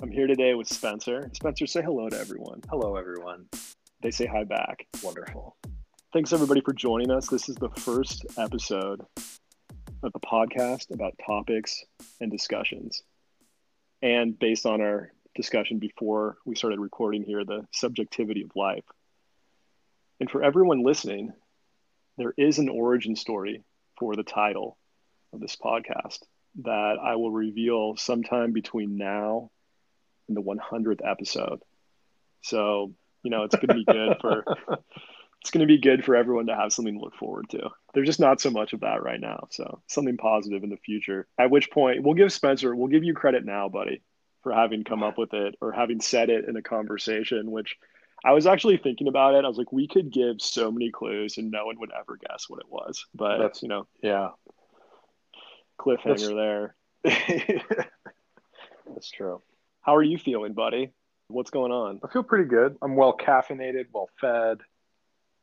I'm here today with Spencer. Spencer, say hello to everyone. Hello, everyone. They say hi back. Wonderful. Thanks, everybody, for joining us. This is the first episode of the podcast about topics and discussions. And based on our discussion before we started recording here, the subjectivity of life. And for everyone listening, there is an origin story for the title of this podcast that I will reveal sometime between now and the 100th episode. So, you know, it's going to be good for it's going to be good for everyone to have something to look forward to. There's just not so much of that right now. So, something positive in the future. At which point, we'll give Spencer, we'll give you credit now, buddy, for having come up with it or having said it in a conversation which I was actually thinking about it. I was like, we could give so many clues and no one would ever guess what it was. But that's you know, yeah, cliffhanger that's, there. that's true. How are you feeling, buddy? What's going on? I feel pretty good. I'm well caffeinated, well fed.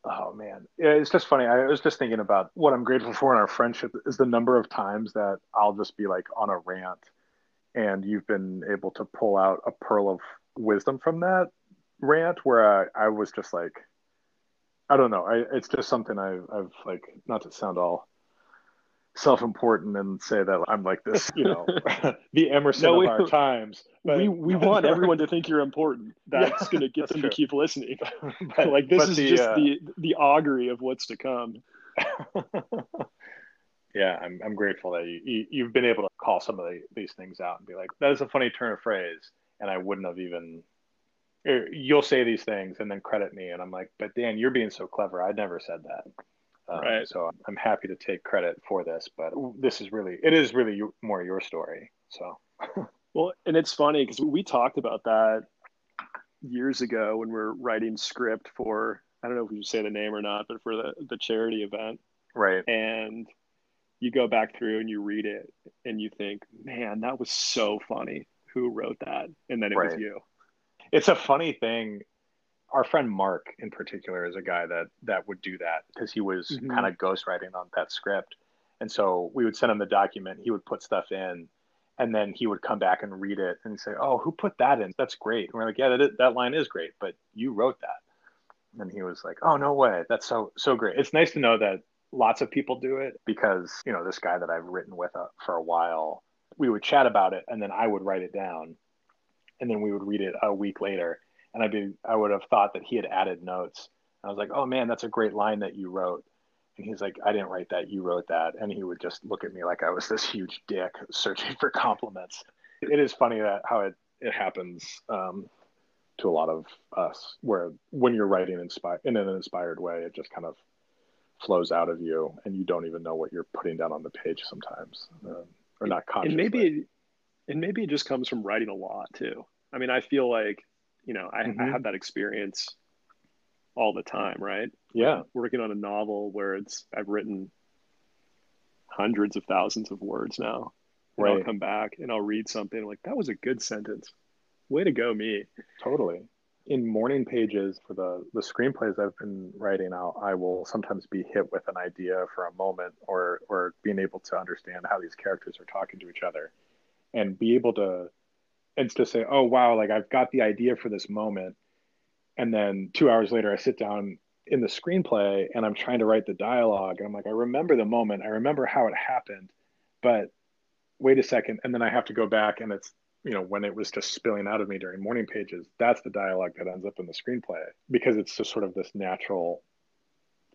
Oh man, it's just funny. I was just thinking about what I'm grateful for in our friendship is the number of times that I'll just be like on a rant, and you've been able to pull out a pearl of wisdom from that rant where I, I was just like, I don't know. I, it's just something I've, I've like, not to sound all self-important and say that I'm like this, you know, the Emerson no, we, of our times. But, we we want everyone to think you're important. That's yeah, going to get them true. to keep listening. but, like this is the, just uh, the the augury of what's to come. yeah, I'm I'm grateful that you, you have been able to call some of the, these things out and be like, that is a funny turn of phrase, and I wouldn't have even you'll say these things and then credit me and i'm like but dan you're being so clever i never said that um, right. so i'm happy to take credit for this but this is really it is really more your story so. Well and it's funny because we talked about that years ago when we are writing script for i don't know if we should say the name or not but for the, the charity event. Right. And you go back through and you read it and you think man that was so funny. Who wrote that? And then it right. was you. It's a funny thing. Our friend Mark, in particular, is a guy that that would do that because he was mm-hmm. kind of ghostwriting on that script, and so we would send him the document. He would put stuff in, and then he would come back and read it and say, "Oh, who put that in? That's great." And we're like, "Yeah, that, is, that line is great, but you wrote that." And he was like, "Oh, no way! That's so so great." It's nice to know that lots of people do it because you know this guy that I've written with uh, for a while. We would chat about it, and then I would write it down, and then we would read it a week later and I'd be I would have thought that he had added notes. I was like, "Oh man, that's a great line that you wrote." And he's like, "I didn't write that. You wrote that." And he would just look at me like I was this huge dick searching for compliments. It is funny that how it it happens um, to a lot of us, where when you're writing inspire in an inspired way, it just kind of flows out of you, and you don't even know what you're putting down on the page sometimes, uh, or not consciously. And maybe and maybe it just comes from writing a lot too. I mean, I feel like, you know, I, mm-hmm. I have that experience all the time, right? Yeah. Working on a novel where it's, I've written hundreds of thousands of words now. Right. I'll come back and I'll read something like, that was a good sentence. Way to go, me. Totally. In morning pages for the, the screenplays I've been writing out, I will sometimes be hit with an idea for a moment or, or being able to understand how these characters are talking to each other and be able to and to say oh wow like i've got the idea for this moment. And then two hours later i sit down in the screenplay and i'm trying to write the dialogue. And i'm like i remember the moment. I remember how it happened but wait a second. And then i have to go back and it's you know when it was just spilling out of me during morning pages that's the dialogue that ends up in the screenplay because it's just sort of this natural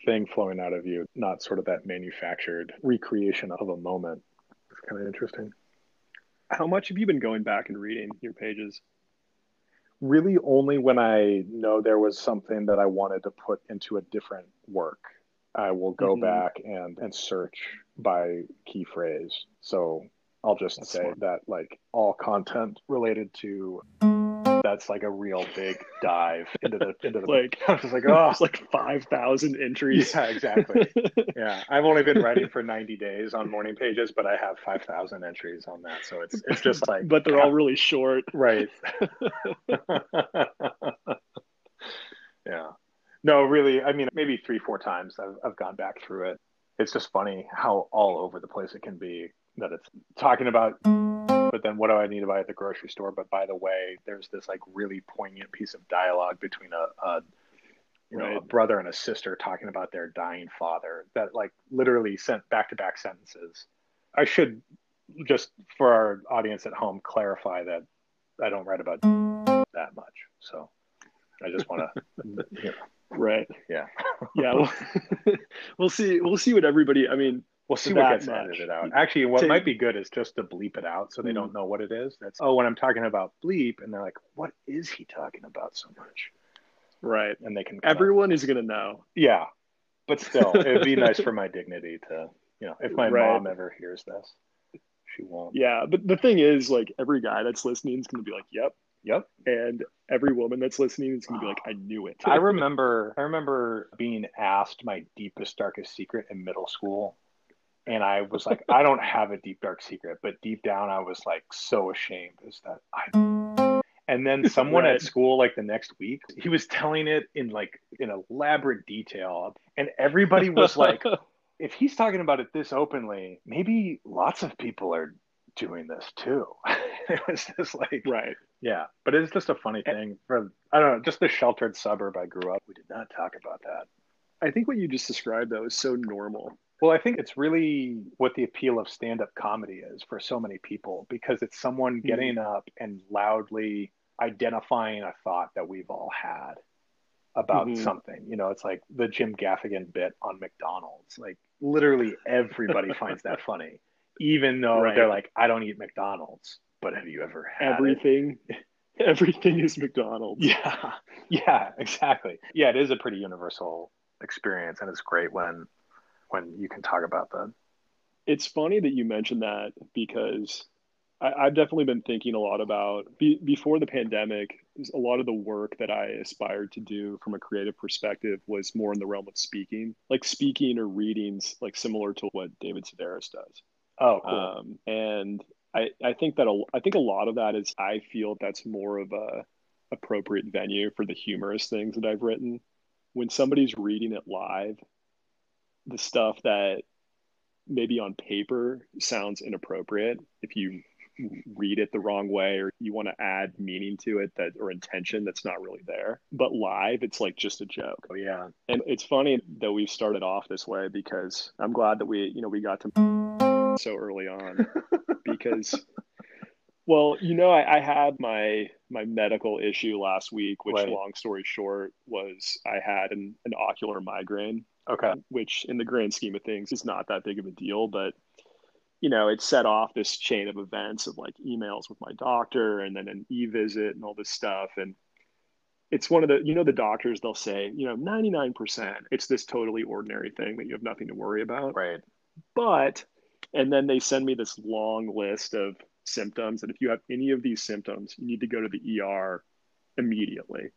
thing flowing out of you not sort of that manufactured recreation of a moment. It's kind of interesting how much have you been going back and reading your pages? Really, only when I know there was something that I wanted to put into a different work. I will go mm-hmm. back and, and search by key phrase. So I'll just That's say smart. that like all content related to that's like a real big dive into the into the like I was like oh it's like five thousand entries. Yeah, exactly. yeah, I've only been writing for ninety days on morning pages, but I have five thousand entries on that, so it's it's just like but they're all really short, right? yeah, no, really. I mean, maybe three four times I've I've gone back through it. It's just funny how all over the place it can be. That it's talking about but then what do I need to buy at the grocery store? But by the way, there's this like really poignant piece of dialogue between a, a you know, right. a brother and a sister talking about their dying father that like literally sent back to back sentences. I should just for our audience at home clarify that I don't write about that much. So I just want to, you know. right? Yeah, yeah. Well, we'll see. We'll see what everybody. I mean, we'll see what gets much. edited out. Actually, what might be good is just to bleep it out so they mm-hmm. don't know what it is. That's oh, when I'm talking about bleep, and they're like, "What is he talking about so much?" Right, and they can. Everyone up. is gonna know. Yeah, but still, it'd be nice for my dignity to, you know, if my right. mom ever hears this, she won't. Yeah, but the thing is, like, every guy that's listening is gonna be like, "Yep, Yep. And every woman that's listening is going to be like, I knew it. I remember, I remember being asked my deepest, darkest secret in middle school. And I was like, I don't have a deep, dark secret, but deep down, I was like so ashamed is that I. And then someone right. at school, like the next week, he was telling it in like in elaborate detail. And everybody was like, if he's talking about it this openly, maybe lots of people are doing this too. it was just like, right. Yeah, but it's just a funny thing for I don't know, just the sheltered suburb I grew up. We did not talk about that. I think what you just described though is so normal. Well, I think it's really what the appeal of stand-up comedy is for so many people because it's someone mm-hmm. getting mm-hmm. up and loudly identifying a thought that we've all had about mm-hmm. something. You know, it's like the Jim Gaffigan bit on McDonald's. Like literally everybody finds that funny, even though right. they're like, I don't eat McDonald's but have you ever had everything? It? Everything is McDonald's. Yeah, yeah, exactly. Yeah, it is a pretty universal experience, and it's great when when you can talk about that. It's funny that you mentioned that because I, have definitely been thinking a lot about be, before the pandemic. A lot of the work that I aspired to do from a creative perspective was more in the realm of speaking, like speaking or readings, like similar to what David Sedaris does. Oh, cool. Um, and I, I think that a, I think a lot of that is I feel that's more of a appropriate venue for the humorous things that I've written. When somebody's reading it live, the stuff that maybe on paper sounds inappropriate. If you read it the wrong way or you want to add meaning to it that or intention that's not really there. But live it's like just a joke. Oh yeah. And it's funny that we've started off this way because i'm glad that we you know we got to so early on because well you know I, I, had my my medical issue last week which right. long story short was i had an, an ocular migraine okay. Which in the grand scheme of things is not that big of a deal but you know it set off this chain of events of like emails with my doctor and then an e-visit and all this stuff. And it's one of the you know the doctors they'll say you know 99% it's this totally ordinary thing that you have nothing to worry about. Right. But and then they send me this long list of symptoms. And if you have any of these symptoms, you need to go to the ER immediately.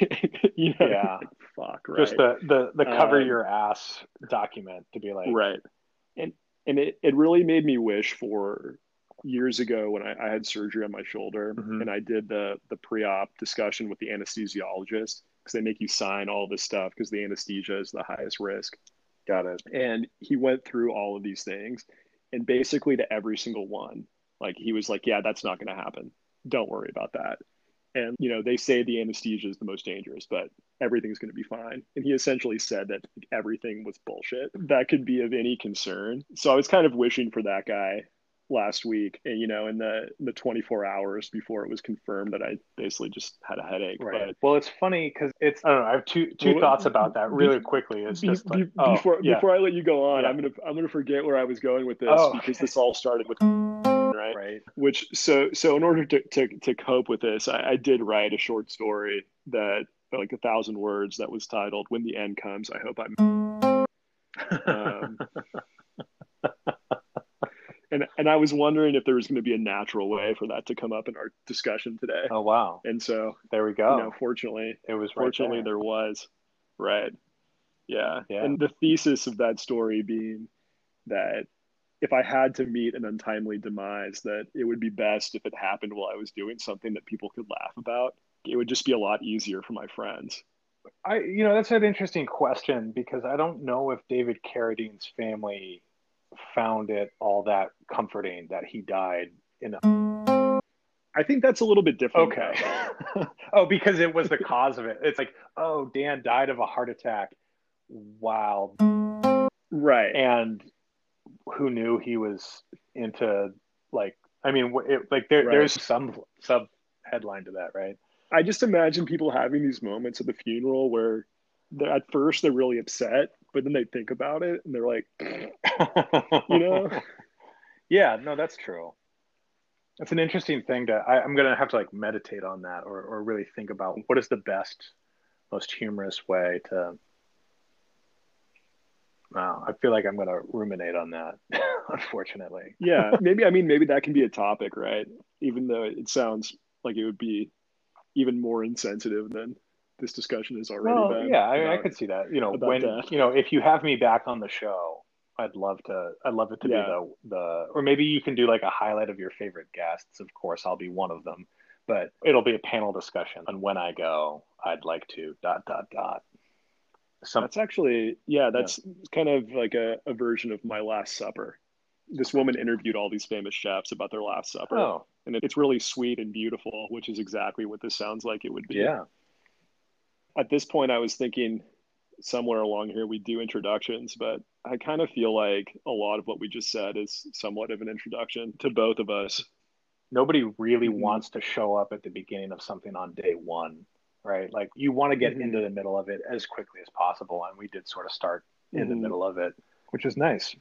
you know, yeah. Fuck, right. Just the, the, the cover um, your ass document to be like, right. And, and it, it really made me wish for years ago when I, I had surgery on my shoulder mm-hmm. and I did the, the pre-op discussion with the anesthesiologist because they make you sign all this stuff because the anesthesia is the highest risk. Got it. And he went through all of these things and basically to every single one, like he was like, yeah, that's not going to happen. Don't worry about that. And, you know, they say the anesthesia is the most dangerous, but everything's going to be fine. And he essentially said that everything was bullshit that could be of any concern. So I was kind of wishing for that guy last week and you know in the the 24 hours before it was confirmed that i basically just had a headache right but, well it's funny because it's i don't know i have two two well, thoughts about that really be, quickly it's be, just like, oh, before yeah. before i let you go on yeah. i'm gonna i'm gonna forget where i was going with this oh. because this all started with right right which so so in order to to, to cope with this I, I did write a short story that like a thousand words that was titled when the end comes i hope i'm um, and and I was wondering if there was going to be a natural way for that to come up in our discussion today. Oh wow! And so there we go. You know, fortunately, it was right fortunately there. there was, right? Yeah. yeah. And the thesis of that story being that if I had to meet an untimely demise, that it would be best if it happened while I was doing something that people could laugh about. It would just be a lot easier for my friends. I, you know, that's an interesting question because I don't know if David Carradine's family found it all that comforting that he died in I think that's a little bit different. Okay. oh, because it was the cause of it. It's like, oh, Dan died of a heart attack. Wow. Right. And who knew he was into like I mean, it, like there, Right. there's some sub headline to that, right? I just imagine people having these moments at the funeral where they're, at first they're really upset, but then they think about it and they're like, you know, yeah, no, that's true. That's an interesting thing to. I, I'm gonna have to like meditate on that, or or really think about what is the best, most humorous way to. Wow, I feel like I'm gonna ruminate on that. unfortunately. yeah, maybe I mean maybe that can be a topic, right? Even though it sounds like it would be even more insensitive than this discussion has already Well, been. yeah, I, mean, I could see that. You know, when that. you know, if you have me back on the show, I'd love to. I'd love it to Yeah. be the the, or maybe you can do like a highlight of your favorite guests. Of course, I'll be one of them, but it'll be a panel discussion And when I go. I'd like to dot dot dot. Some That's actually yeah, that's kind of like a, a version of my Last Supper. This woman interviewed all these famous chefs about their Last Supper, oh and it's really sweet and beautiful, which is exactly what this sounds like it would be. yeah, At this point, I was thinking somewhere along here we do introductions, but I kind of feel like a lot of what we just said is somewhat of an introduction to both of us. nobody really Mhm. wants to show up at the beginning of something on day one, right? Like you want to get Mhm. into the middle of it as quickly as possible, and we did sort of start in the Mhm. middle of it, which is nice.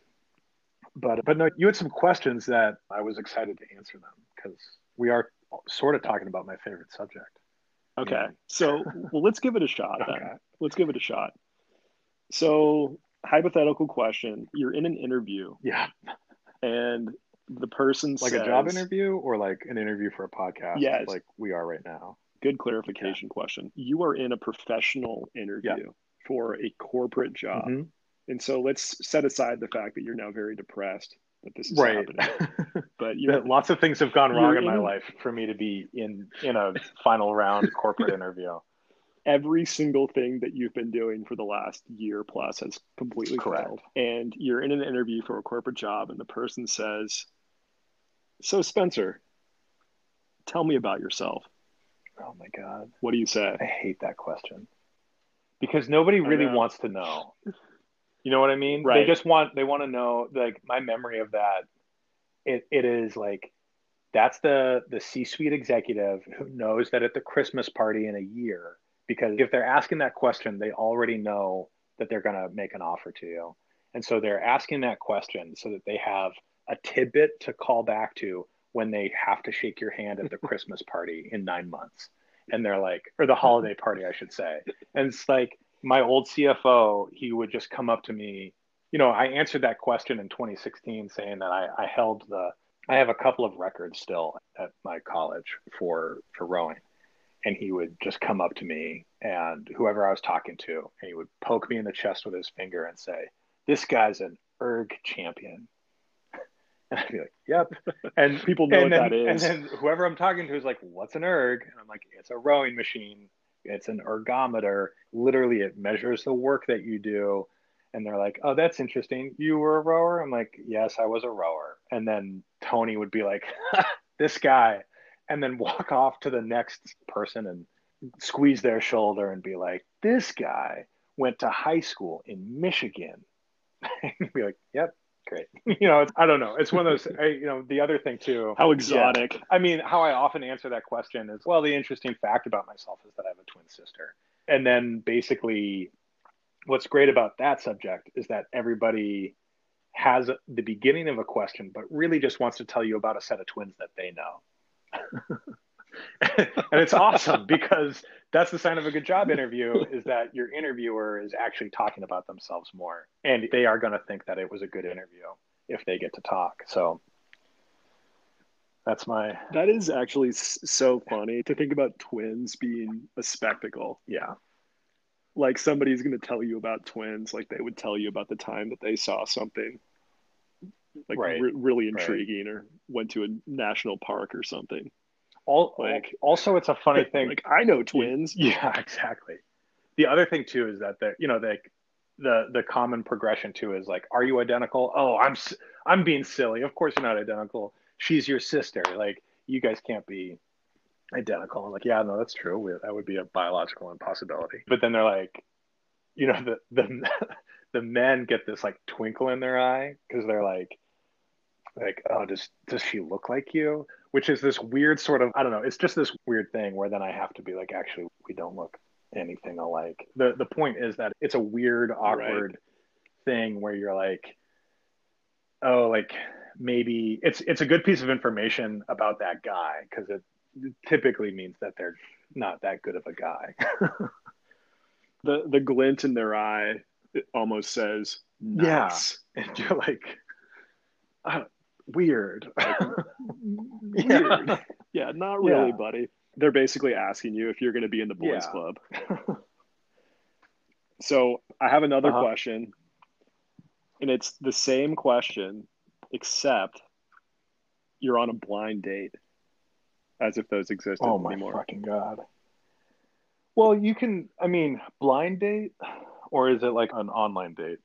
But but no, you had some questions that I was excited to answer them because we are sort of talking about my favorite subject. Okay, so well, let's give it a shot then. Okay. Let's give it a shot. So, hypothetical question: You're in an interview, Yeah, and the person like says, a job interview or like an interview for a podcast, Yes. like we are right now. Good clarification question. You are in a professional interview for a corporate job, Mhm. and so let's set aside the fact that you're now very depressed that this is Right. happening. But lots of things have gone wrong in my life for me to be in in a final round corporate interview. every single thing that you've been doing for the last year plus has completely Correct. failed. And you're in an interview for a corporate job, and the person says, So, Spencer, tell me about yourself. Oh my god. What do you say? I hate that question because nobody really wants to know. You know what I mean? Right. They just want they want to know like my memory of that. It it is like that's the the C-suite executive who knows that at the Christmas party in a year because if they're asking that question, they already know that they're going to make an offer to you. And so they're asking that question so that they have a tidbit to call back to when they have to shake your hand at the Christmas party in 9 months. And they're like or the holiday mm-hmm. party I should say. And it's like my old CFO, he would just come up to me. You know, I answered that question in 2016 saying that I, I held the, I have a couple of records still at my college for, for rowing. And he would just come up to me and whoever I was talking to, and he would poke me in the chest with his finger and say, This guy's an erg champion. And I'd be like, Yep. And People know and what then, that And then whoever I'm talking to is like, "What's an erg?" And I'm like, "It's a rowing machine. It's an ergometer. Literally, it measures the work that you do." And they're like, "Oh, that's interesting. You were a rower?" I'm like, "Yes, I was a rower." And then Tony would be like, "This guy," and then walk off to the next person and squeeze their shoulder and be like, "This guy went to high school in Michigan." and be like, "Yep." Great. You know, it's, I don't know. It's one of those, I, you know, the other thing too. How Yeah. exotic. I mean, how I often answer that question is, well, the interesting fact about myself is that I have a twin sister. And then basically, what's great about that subject is that everybody has the beginning of a question, but really just wants to tell you about a set of twins that they know. and it's awesome because that's the sign of a good job interview is that your interviewer is actually talking about themselves more and they are going to think that it was a good interview if they get to talk so that's my That is actually so funny to think about twins being a spectacle. yeah Like somebody's going to tell you about twins, like they would tell you about the time that they saw something like Right. re- really Right. intriguing or went to a national park or something. All, Like- also it's a funny thing Like I know twins. Yeah, exactly. The other thing too is that the you know the the the common progression too is like, are you identical? Oh, I'm I'm being silly. Of course you're not identical. she's your sister. Like you guys can't be identical. I'm like, yeah, no, that's true. That would be a biological impossibility. But then they're like, you know, the the the men get this like twinkle in their eye because they're like, like, oh, does does she look like you? Which is this weird sort of I don't know. It's just this weird thing where then I have to be like, actually, we don't look anything alike. The the point is that it's a weird, awkward right. thing where you're like, oh, like maybe it's it's a good piece of information about that guy because it typically means that they're not that good of a guy. the the glint in their eye almost says nice. yeah, and you're like weird. Like, weird. Yeah. yeah, not really, yeah. buddy. They're basically asking you if you're going to be in the boys' yeah. club. so I have another uh-huh. question, and it's the same question, except you're on a blind date, as if those existed oh my anymore. fucking god! Well, you can. I mean, blind date, or is it like an online date?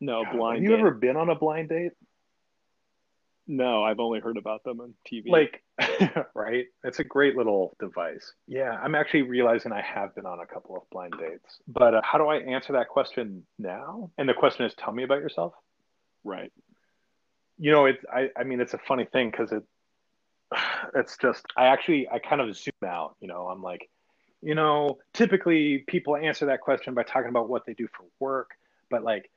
No, blind. Have you date. ever been on a blind date? No, I've only heard about them on TV. Like, right? It's a great little device. Yeah, I'm actually realizing I have been on a couple of blind dates. But uh, how do I answer that question now? And the question is, tell me about yourself. Right. You know, it's I, I mean, it's a funny thing because it, it's just I actually I kind of zoom out. You know, I'm like, you know, typically people answer that question by talking about what they do for work, but like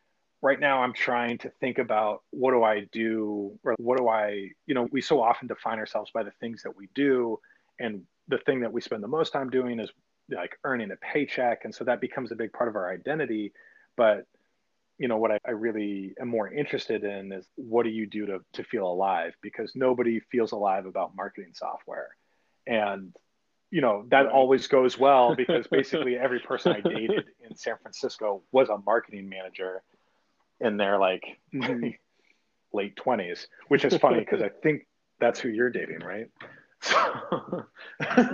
right now I'm trying to think about what do I do or what do I, you know, we so often define ourselves by the things that we do. And the thing that we spend the most time doing is like earning a paycheck. And so that becomes a big part of our identity. But, you know, what I, I really am more interested in is what do you do to, to feel alive? Because nobody feels alive about marketing software. And, you know, that right. always goes well because basically every person I dated in San Francisco was a marketing manager in their like mm-hmm. late 20s, which is funny because I think that's who you're dating, right?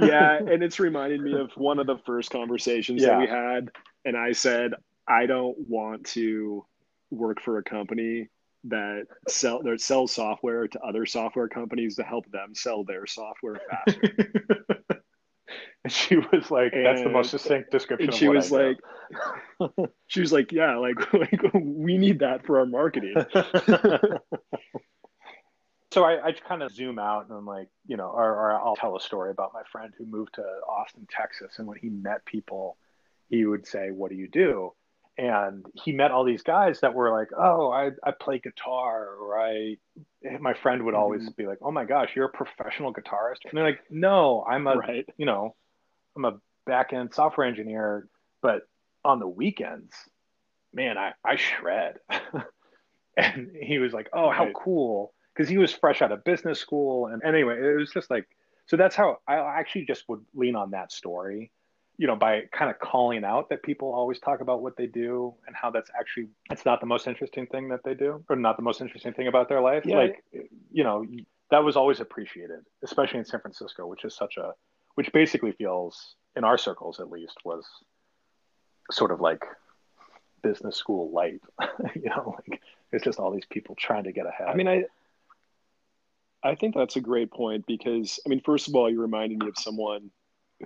yeah, and it's reminded me of one of the first conversations yeah. that we had, and I said I don't want to work for a company that sell that sells software to other software companies to help them sell their software faster. And she was like, and, "That's the most succinct description." And she was like, "She was like, yeah, like, like we need that for our marketing." so I, I kind of zoom out and I'm like, you know, or, or I'll tell a story about my friend who moved to Austin, Texas, and when he met people, he would say, "What do you do?" And he met all these guys that were like, "Oh, I I play guitar," or I. My friend would always mm-hmm. be like, "Oh my gosh, you're a professional guitarist," and they're like, "No, I'm a right. you know, I'm a back end software engineer, but on the weekends, man, I I shred." and he was like, "Oh, how right. cool!" Because he was fresh out of business school, and anyway, it was just like, so that's how I actually just would lean on that story you know by kind of calling out that people always talk about what they do and how that's actually it's not the most interesting thing that they do or not the most interesting thing about their life yeah. like you know that was always appreciated especially in san francisco which is such a which basically feels in our circles at least was sort of like business school light you know like it's just all these people trying to get ahead i mean i i think that's a great point because i mean first of all you reminded me of someone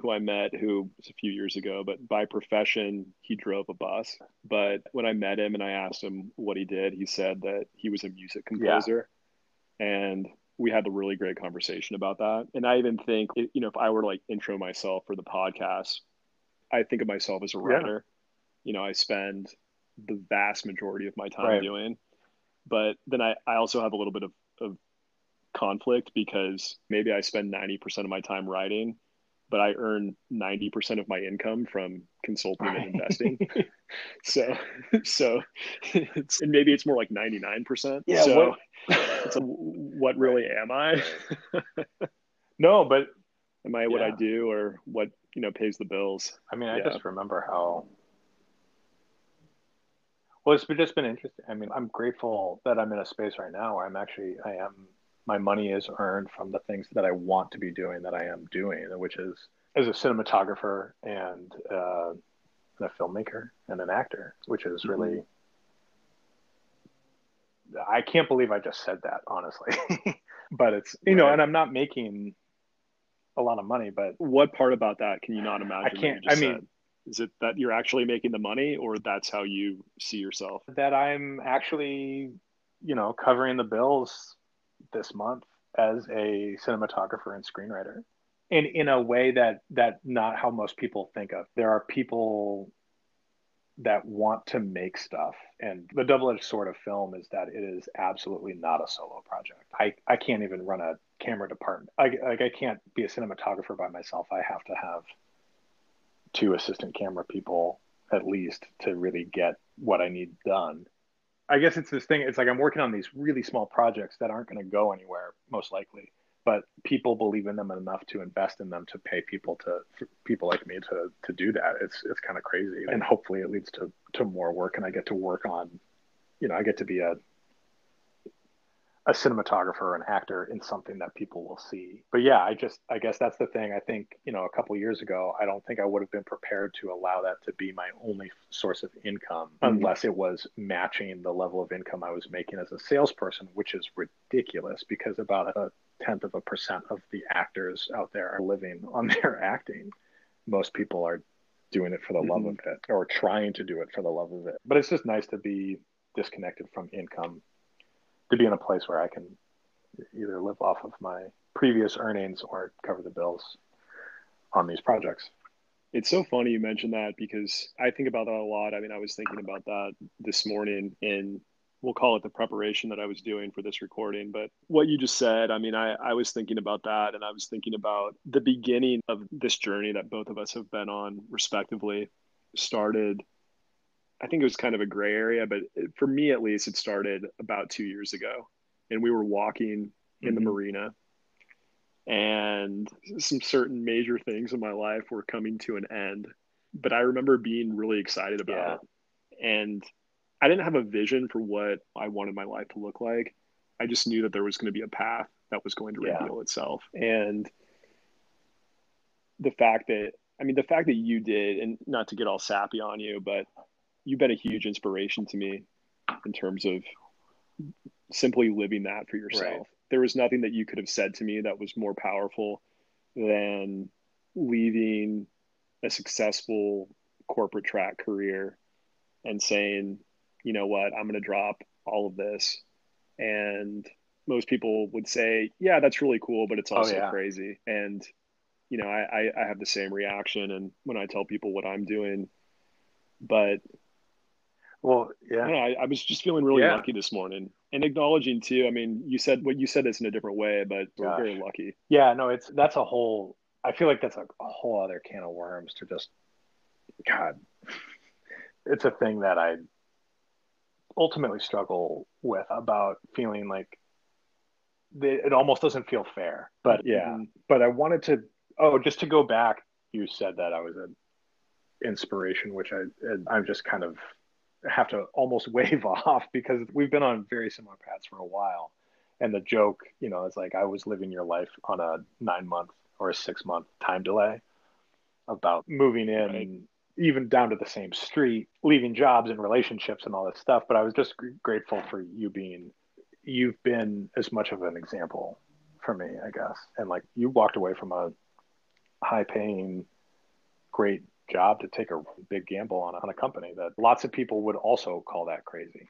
who I met who was a few years ago, but by profession, he drove a bus. But when I met him and I asked him what he did, he said that he was a music composer. Yeah. And we had a really great conversation about that. And I even think, you know, if I were to like intro myself for the podcast, I think of myself as a writer. Yeah. You know, I spend the vast majority of my time right. doing. But then I, I also have a little bit of, of conflict because maybe I spend 90% of my time writing but I earn 90% of my income from consulting right. and investing. so, so it's, and maybe it's more like 99%. Yeah. So what, what really am I? no, but am I what yeah. I do or what, you know, pays the bills? I mean, I yeah. just remember how, well, it's just been interesting. I mean, I'm grateful that I'm in a space right now where I'm actually, I am my money is earned from the things that I want to be doing that I am doing, which is as a cinematographer and uh, a filmmaker and an actor, which is really, mm-hmm. I can't believe I just said that, honestly. but it's you right. know, and I'm not making a lot of money. But what part about that can you not imagine? I can't. I mean, said? is it that you're actually making the money, or that's how you see yourself? That I'm actually, you know, covering the bills this month as a cinematographer and screenwriter in in a way that that not how most people think of. There are people that want to make stuff and the double-edged sword of film is that it is absolutely not a solo project. I i can't even run a camera department. I, like i can't be a cinematographer by myself. I have to have two assistant camera people at least to really get what i need done I guess it's this thing. It's like I'm working on these really small projects that aren't going to go anywhere, most likely. But people believe in them enough to invest in them to pay people to people like me to to do that. It's it's kind of crazy, and hopefully it leads to to more work, and I get to work on, you know, I get to be a a cinematographer or an actor in something that people will see. But yeah, I just I guess that's the thing. I think, you know, a couple years ago, I don't think I would have been prepared to allow that to be my only source of income mm-hmm. unless it was matching the level of income I was making as a salesperson, which is ridiculous because about a tenth of a percent of the actors out there are living on their acting. Most people are doing it for the mm-hmm. love of it or trying to do it for the love of it. But it's just nice to be disconnected from income to be in a place where I can either live off of my previous earnings or cover the bills on these projects. It's so funny you mentioned that because I think about that a lot. I mean, I was thinking about that this morning in we'll call it the preparation that I was doing for this recording. But what you just said, I mean, I, I was thinking about that and I was thinking about the beginning of this journey that both of us have been on, respectively, started I think it was kind of a gray area, but for me at least, it started about two years ago. And we were walking in mm-hmm. the marina, and some certain major things in my life were coming to an end. But I remember being really excited about yeah. it. And I didn't have a vision for what I wanted my life to look like. I just knew that there was going to be a path that was going to yeah. reveal itself. And the fact that, I mean, the fact that you did, and not to get all sappy on you, but you've been a huge inspiration to me in terms of simply living that for yourself. Right. There was nothing that you could have said to me that was more powerful than leaving a successful corporate track career and saying, you know what, I'm going to drop all of this. And most people would say, yeah, that's really cool, but it's oh, also oh, yeah. crazy. And, you know, I, I, I have the same reaction. And when I tell people what I'm doing, but well, yeah, I, I, I, was just feeling really yeah. lucky this morning and acknowledging too. I mean, you said what you said this in a different way, but we're very lucky. Yeah, no, it's that's a whole. I feel like that's a, a whole other can of worms to just. God, it's a thing that I ultimately struggle with about feeling like it almost doesn't feel fair. But yeah, mm-hmm. but I wanted to. Oh, just to go back, you said that I was an inspiration, which I I'm just kind of have to almost wave off because we've been on very similar paths for a while. And the joke, you know, is like I was living your life on a nine month or a six month time delay about moving in right. and even down to the same street, leaving jobs and relationships and all this stuff. But I was just grateful for you being, you've been as much of an example for me, I guess. And like you walked away from a high paying, great job to take a big gamble on, on a company that lots of people would also call that crazy.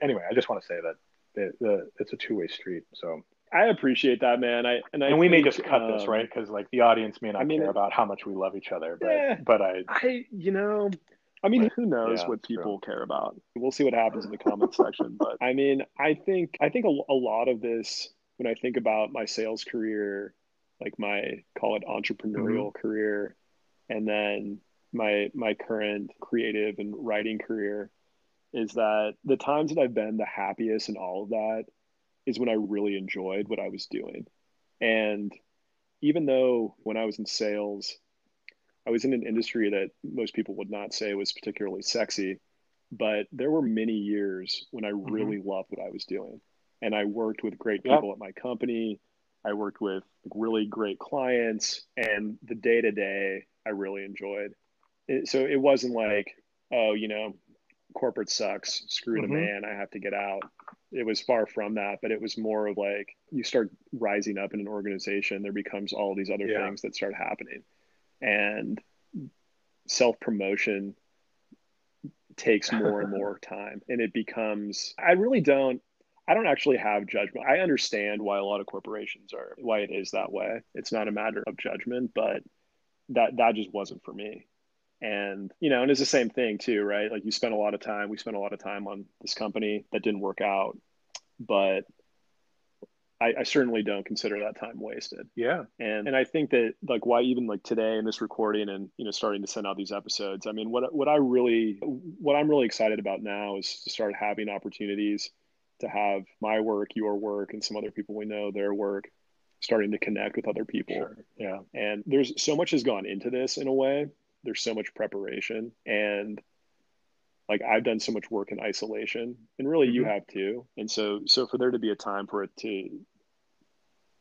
Anyway, I just want to say that the, the, it's a two way street. So I appreciate that, man. I and, I and we think, may just cut um, this right because like the audience may not I mean, care about how much we love each other, but yeah, but I I you know. I mean, who knows yeah, what people true. care about? We'll see what happens in the comments section. But I mean, I think I think a, a lot of this, when I think about my sales career, like my call it entrepreneurial mm-hmm. career, and then my my current creative and writing career is that the times that I've been the happiest and all of that is when I really enjoyed what I was doing. And even though when I was in sales, I was in an industry that most people would not say was particularly sexy, but there were many years when I mm-hmm. really mm-hmm. loved what I was doing. And I worked with great people yep. at my company. I worked with really great clients, and the day to day I really enjoyed. It, so it wasn't like, oh, you know, corporate sucks, screw mm-hmm. the man, I have to get out. It was far from that, but it was more of like you start rising up in an organization, there becomes all these other yeah. things that start happening. And self promotion takes more and more time and it becomes i really don't i don't actually have judgment i understand why a lot of corporations are why it is that way it's not a matter of judgment but that that just wasn't for me and you know and it's the same thing too right like you spend a lot of time we spent a lot of time on this company that didn't work out but I, I, certainly don't consider that time wasted. Yeah. And and I think that like why even like today in this recording and you know starting to send out these episodes, I mean what what I really what I'm really excited about now is to start having opportunities to have my work, your work, and some other people we know their work starting to connect with other people. Sure. Yeah. And there's so much has gone into this in a way. There's so much preparation and like I've done so much work in isolation and really mm-hmm. you have too. And so so for there to be a time for it to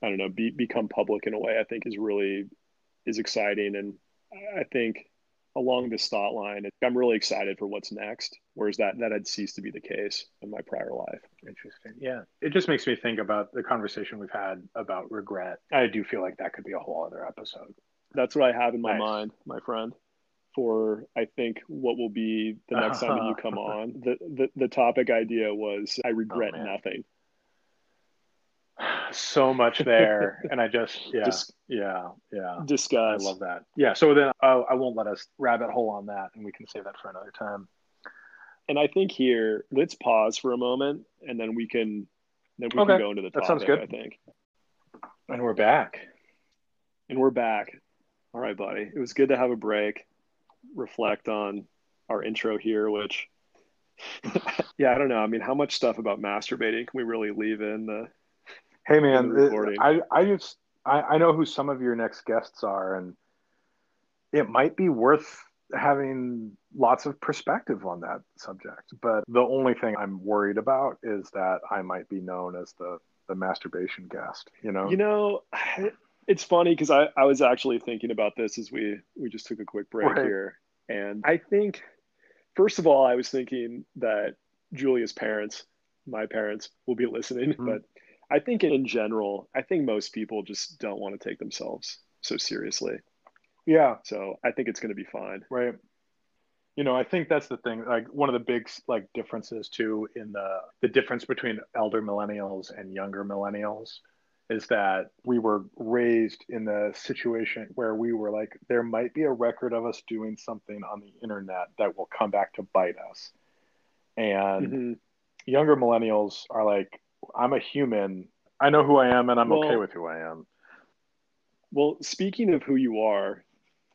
I don't know, be, become public in a way I think is really is exciting. And I think along this thought line, I'm really excited for what's next. Whereas that that had ceased to be the case in my prior life. Interesting. Yeah, it just makes me think about the conversation we've had about regret. I do feel like that could be a whole other episode. That's what I have in my nice. mind, my friend. For I think what will be the next time you come on. The, the the topic idea was I regret oh, nothing so much there. And i just yeah Dis- yeah yeah. Discuss i love that. Yeah so then uh, i won't let us rabbit hole on that and we can save that for another time. And i think here let's pause for a moment and then we can then we okay. can go into the topic, that sounds good. I think. And we're back. And we're back. All right buddy. It was good to have a break reflect on our intro here which yeah i don't know. I mean how much stuff about masturbating can we really leave in the Hey man, I I just I, I know who some of your next guests are, and it might be worth having lots of perspective on that subject. But the only thing I'm worried about is that I might be known as the the masturbation guest. You know. You know. It's funny because I, I was actually thinking about this as we we just took a quick break right. here, and I think first of all I was thinking that Julia's parents, my parents, will be listening, mm-hmm. but I think in general, I think most people just don't want to take themselves so seriously. Yeah. So I think it's going to be fine. Right. You know, I think that's the thing. Like one of the big like differences too in the the difference between elder millennials and younger millennials is that we were raised in the situation where we were like, there might be a record of us doing something on the internet that will come back to bite us. And mm-hmm. younger millennials are like, I'm a human. I know who I am, and I'm well, okay with who I am. Well, speaking of who you are,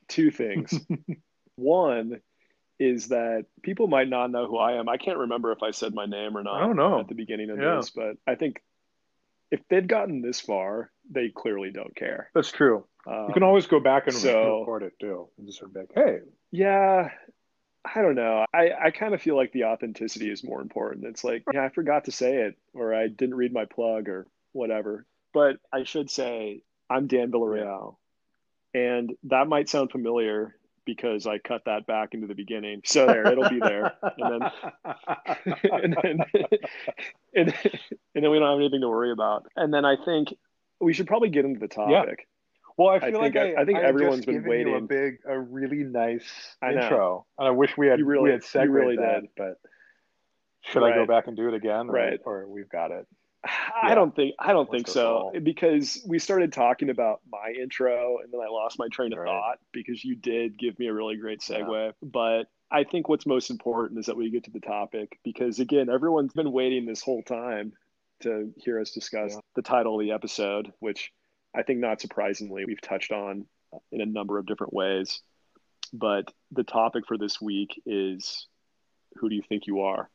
two things. One is that people might not know who I am. I can't remember if I said my name or not. I don't know at the beginning of yeah. this, but I think if they'd gotten this far, they clearly don't care. That's true. Um, you can always go back and so, record it too, and just sort of like, "Hey, yeah, I don't know. I, I kind of feel like the authenticity is more important. It's like, yeah, I forgot to say it, or I didn't read my plug, or whatever. But I should say, I'm Dan Villarreal. And that might sound familiar because I cut that back into the beginning. So there, it'll be there. And then, and then, and, and then we don't have anything to worry about. And then I think we should probably get into the topic. Well, I feel I like I, I, think I everyone's been waiting. a big, a really nice intro, and I wish we had really, we had segued really that, did. but should right. I go back and do it again? Or, right, or we've got it. I don't think I don't Let's think so because we started talking about my intro and then I lost my train of right. thought because you did give me a really great segue. Yeah. But I think what's most important is that we get to the topic because again, everyone's been waiting this whole time to hear us discuss yeah. the title of the episode, which I think not surprisingly, we've touched on uh, in a number of different ways. But the topic for this week is who do you think you are?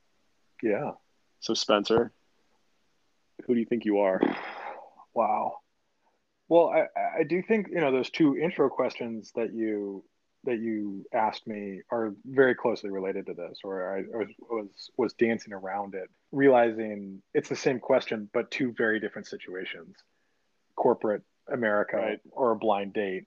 Yeah. So, Spencer, who do you think you are? Wow. Well, I, I do think, you know, those two intro questions that you that you asked me are very closely related to this, or I was, was was dancing around it, realizing it's the same question but two very different situations. Corporate America right. or a blind date.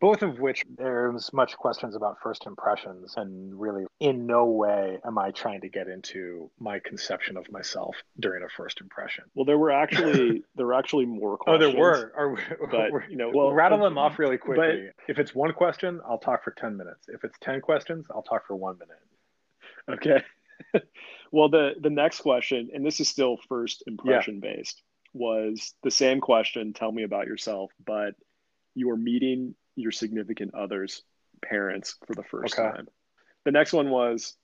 both of which there's much questions about first impressions and really in no way am i trying to get into my conception of myself during a first impression well there were actually there were actually more questions oh there were Are, but you know well rattle um, them off really quickly but, if it's one question i'll talk for 10 minutes if it's 10 questions i'll talk for one minute okay well the the next question and this is still first impression yeah. based was the same question tell me about yourself but you were meeting your significant other's parents for the first okay. time. The next one was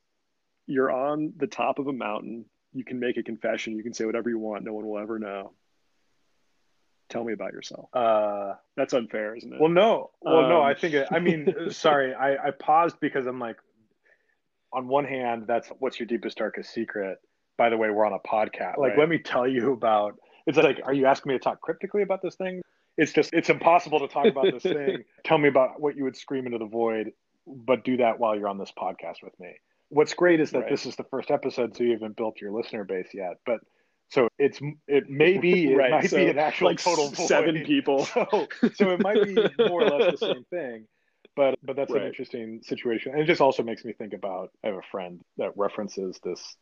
you're on the top of a mountain. You can make a confession. You can say whatever you want. No one will ever know. Tell me about yourself. Uh, That's unfair, isn't it? Well, no. Well, um, no. I think. It, I mean, sorry. I, I paused because I'm like, on one hand, that's what's your deepest darkest secret. By the way, we're on a podcast. Like, right. let me tell you about. It's like, are you asking me to talk cryptically about this thing? it's just it's impossible to talk about this thing. Tell me about what you would scream into the void, but do that while you're on this podcast with me. What's great is that right. this is the first episode, so you haven't built your listener base yet. But so it's it may be it right. might so be an actual like total void. seven people. So so it might be more or less the same thing. But but that's right. an interesting situation. And it just also makes me think about I have a friend that references this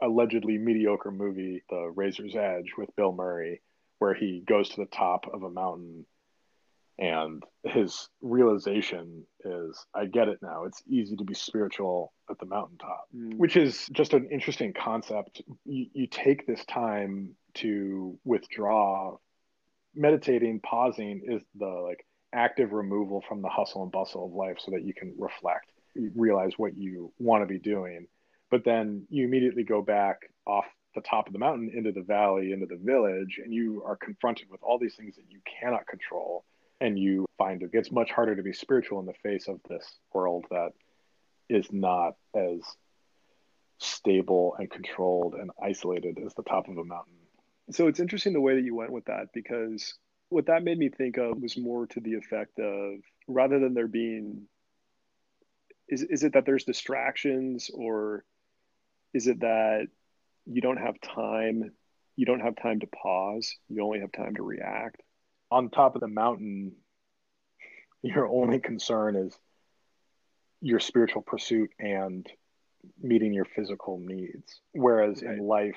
allegedly mediocre movie, The Razor's Edge with Bill Murray where he goes to the top of a mountain and his realization is i get it now. It's easy to be spiritual at the mountaintop mm. which is just an interesting concept. You, you take this time to withdraw. Meditating pausing is the like active removal from the hustle and bustle of life so that you can reflect realize what you want to be doing but then you immediately go back off the top of the mountain into the valley, into the village, and you are confronted with all these things that you cannot control. And you find it gets much harder to be spiritual in the face of this world that is not as stable and controlled and isolated as the top of a mountain. So it's interesting the way that you went with that because what that made me think of was more to the effect of rather than there being is is it that there's distractions or is it that you don't have time you don't have time to pause you only have time to react? On top of the mountain your only concern is your spiritual pursuit and meeting your physical needs. Whereas right. in life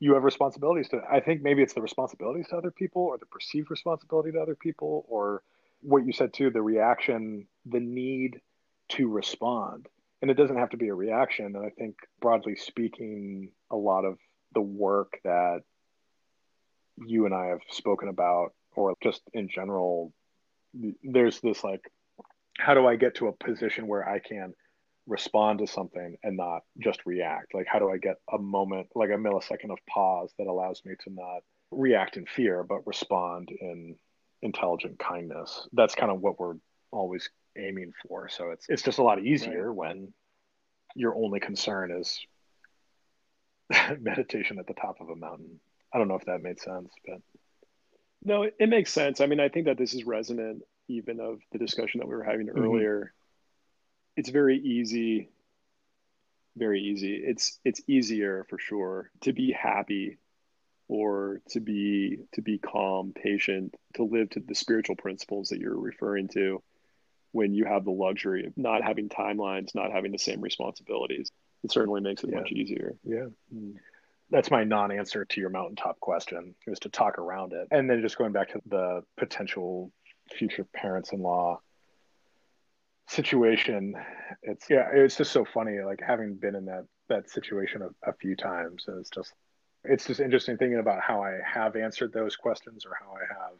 you have responsibilities to i think maybe it's the responsibilities to other people or the perceived responsibility to other people or what you said too the reaction the need to respond and it doesn't have to be a reaction. And I think, broadly speaking, a lot of the work that you and I have spoken about, or just in general, there's this like, how do I get to a position where I can respond to something and not just react? Like, how do I get a moment, like a millisecond of pause that allows me to not react in fear, but respond in intelligent kindness? That's kind of what we're always aiming for. So it's it's just a lot easier right. when your only concern is meditation at the top of a mountain. I don't know if that made sense, but no, it, it makes sense. I mean, I think that this is resonant even of the discussion that we were having mm-hmm. earlier. It's very easy, very easy. It's it's easier for sure to be happy or to be to be calm, patient, to live to the spiritual principles that you're referring to when you have the luxury of not having timelines, not having the same responsibilities. It certainly makes it yeah. much easier. Yeah. Mm. That's my non answer to your mountaintop question is to talk around it. And then just going back to the potential future parents in law situation. It's yeah, it's just so funny, like having been in that that situation a, a few times. And it's just it's just interesting thinking about how I have answered those questions or how I have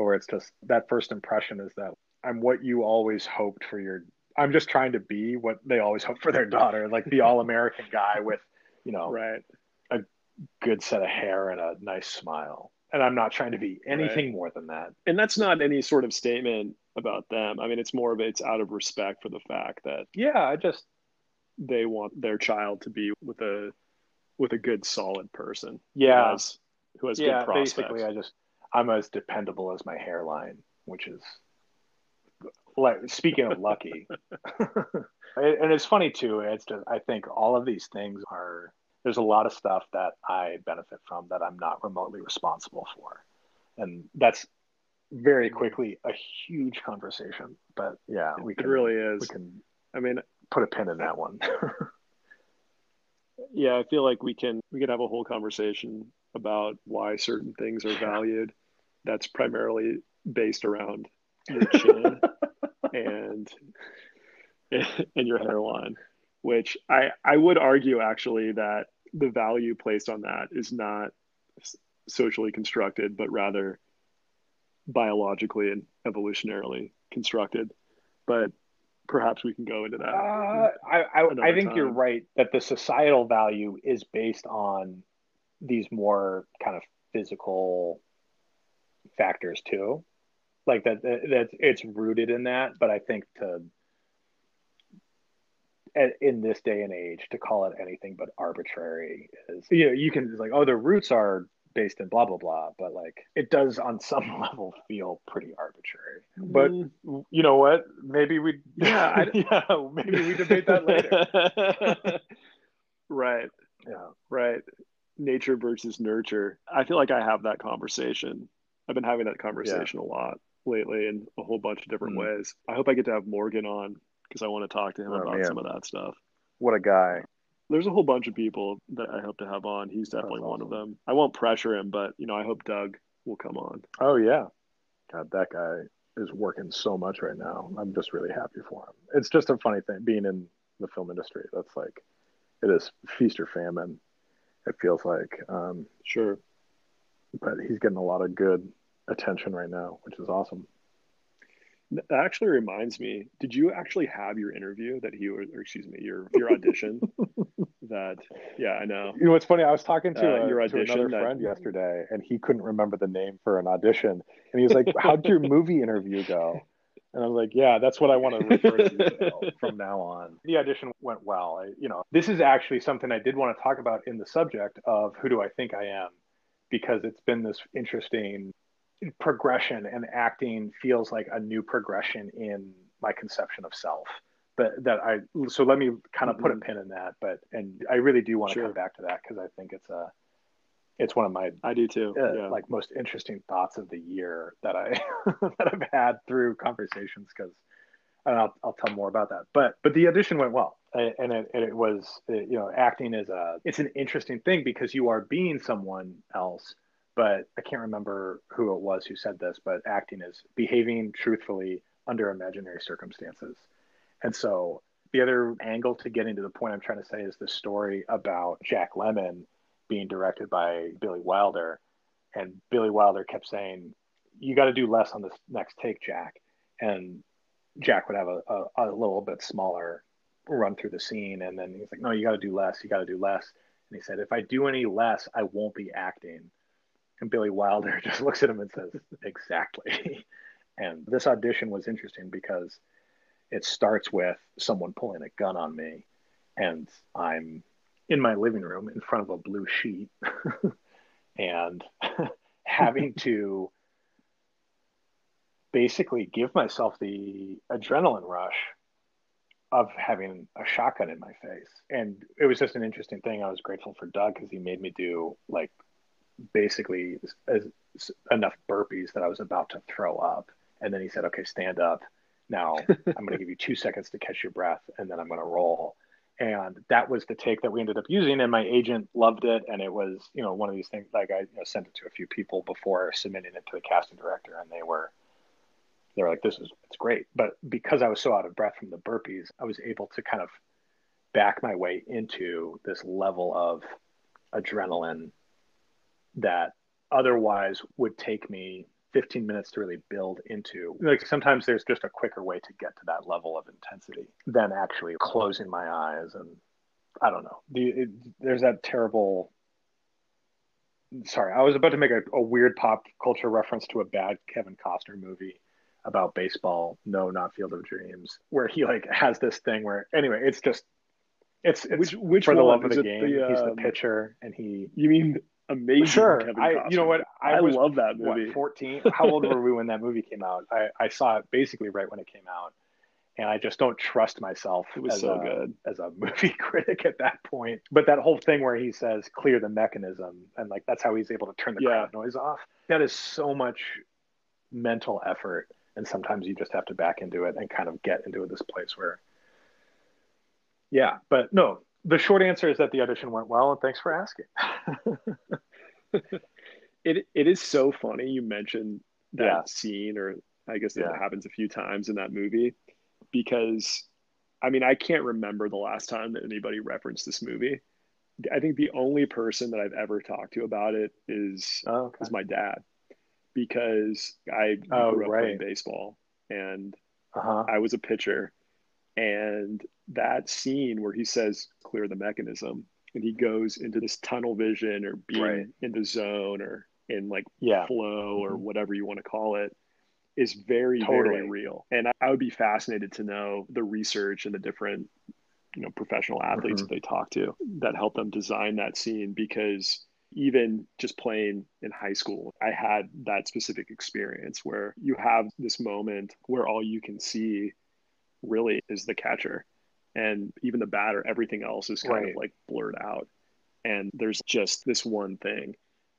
or it's just that first impression is that I'm what you always hoped for your. I'm just trying to be what they always hope for their daughter, like the all American guy with, you know, right, a good set of hair and a nice smile. And I'm not trying to be anything right. more than that. And that's not any sort of statement about them. I mean, it's more of it's out of respect for the fact that yeah, I just they want their child to be with a with a good solid person. Yeah. Who has, who has yeah, good prospects. Basically, I just I'm as dependable as my hairline, which is like speaking of lucky and it's funny too it's just i think all of these things are there's a lot of stuff that i benefit from that i'm not remotely responsible for and that's very mm-hmm. quickly a huge conversation. But yeah, we can, it really is. We can. I mean, put a pin in that one. yeah, I feel like we can we could have a whole conversation about why certain things are valued. That's primarily based around your chin and and your hairline, which I I would argue actually that the value placed on that is not socially constructed, but rather biologically and evolutionarily constructed. But perhaps we can go into that. Uh, I I, I think time. you're right that the societal value is based on these more kind of physical factors too, like that that it's rooted in that. But I think to in this day and age to call it anything but arbitrary is you know you can like oh the roots are based in blah blah blah but like it does on some level feel pretty arbitrary. But mm. you know what? Maybe we yeah I, yeah maybe we debate that later. Right. Yeah. Right. Nature versus nurture. I feel like i have that conversation. I've been having that conversation yeah. a lot lately in a whole bunch of different mm. ways i hope i get to have morgan on because i want to talk to him oh, about man. some of that stuff what a guy there's a whole bunch of people that I hope to have on. He's definitely one of them. I won't pressure him, but you know, I hope Doug will come on. Oh yeah, God, that guy is working so much right now. I'm just really happy for him. It's just a funny thing being in the film industry. That's like, it is feast or famine. It feels like. Um, sure. But he's getting a lot of good attention right now, which is awesome. That actually reminds me. Did you actually have your interview that he or excuse me, your your audition? that yeah, I know. You know what's funny? I was talking to, uh, a, your audition to another that... friend yesterday, and he couldn't remember the name for an audition, and he was like, "How'd your movie interview go?" And I was like, "Yeah, that's what I want to refer to from now on." The audition went well. I, you know, this is actually something I did want to talk about in the subject of who do I think I am, because it's been this interesting progression and acting feels like a new progression in my conception of self but that I so let me kind of put a mm-hmm. pin in that but and I really do want to sure. come back to that because I think it's a it's one of my I do too uh, yeah. like most interesting thoughts of the year that I that I've had through conversations because I'll I'll tell more about that but but the audition went well and it, and it was you know acting is a it's an interesting thing because you are being someone else but I can't remember who it was who said this, but acting is behaving truthfully under imaginary circumstances. And so the other angle to getting to the point I'm trying to say is the story about Jack Lemmon being directed by Billy Wilder. And Billy Wilder kept saying, You got to do less on this next take, Jack. And Jack would have a, a, a little bit smaller run through the scene. And then he's like, No, you got to do less. You got to do less. And he said, If I do any less, I won't be acting. And Billy Wilder just looks at him and says, Exactly. and this audition was interesting because it starts with someone pulling a gun on me, and I'm in my living room in front of a blue sheet and having to basically give myself the adrenaline rush of having a shotgun in my face. And it was just an interesting thing. I was grateful for Doug because he made me do like basically as, enough burpees that I was about to throw up. And then he said, okay, stand up. Now I'm going to give you two seconds to catch your breath and then I'm going to roll. And that was the take that we ended up using. And my agent loved it. And it was, you know, one of these things like I you know, sent it to a few people before submitting it to the casting director and they were, they were like, this is, it's great. But because I was so out of breath from the burpees, I was able to kind of back my way into this level of adrenaline that otherwise would take me 15 minutes to really build into. Like sometimes there's just a quicker way to get to that level of intensity than actually closing my eyes and I don't know. The, it, there's that terrible. Sorry, I was about to make a, a weird pop culture reference to a bad Kevin Costner movie about baseball. No, not Field of Dreams, where he like has this thing where anyway, it's just it's, it's which which for the love of the game. The, He's the um, pitcher, and he. You mean amazing. Sure, I you know what I, I was, love that movie. What, Fourteen. How old were we when that movie came out? I, I saw it basically right when it came out, and I just don't trust myself. It was so a, good as a movie critic at that point. But that whole thing where he says "clear the mechanism" and like that's how he's able to turn the yeah. crowd noise off. That is so much mental effort and sometimes you just have to back into it and kind of get into this place where yeah but no the short answer is that the audition went well and thanks for asking it it is so funny you mentioned that yeah. scene or i guess it yeah. happens a few times in that movie because i mean i can't remember the last time that anybody referenced this movie i think the only person that i've ever talked to about it is oh, okay. is my dad because I oh, grew up right. playing baseball and uh-huh. I was a pitcher. And that scene where he says, clear the mechanism, and he goes into this tunnel vision or being right. in the zone or in like yeah. flow or mm-hmm. whatever you want to call it is very, totally. very real. And I would be fascinated to know the research and the different, you know, professional athletes mm-hmm. that they talk to that help them design that scene because even just playing in high school, I had that specific experience where you have this moment where all you can see really is the catcher and even the batter, everything else is kind right. of like blurred out. And there's just this one thing.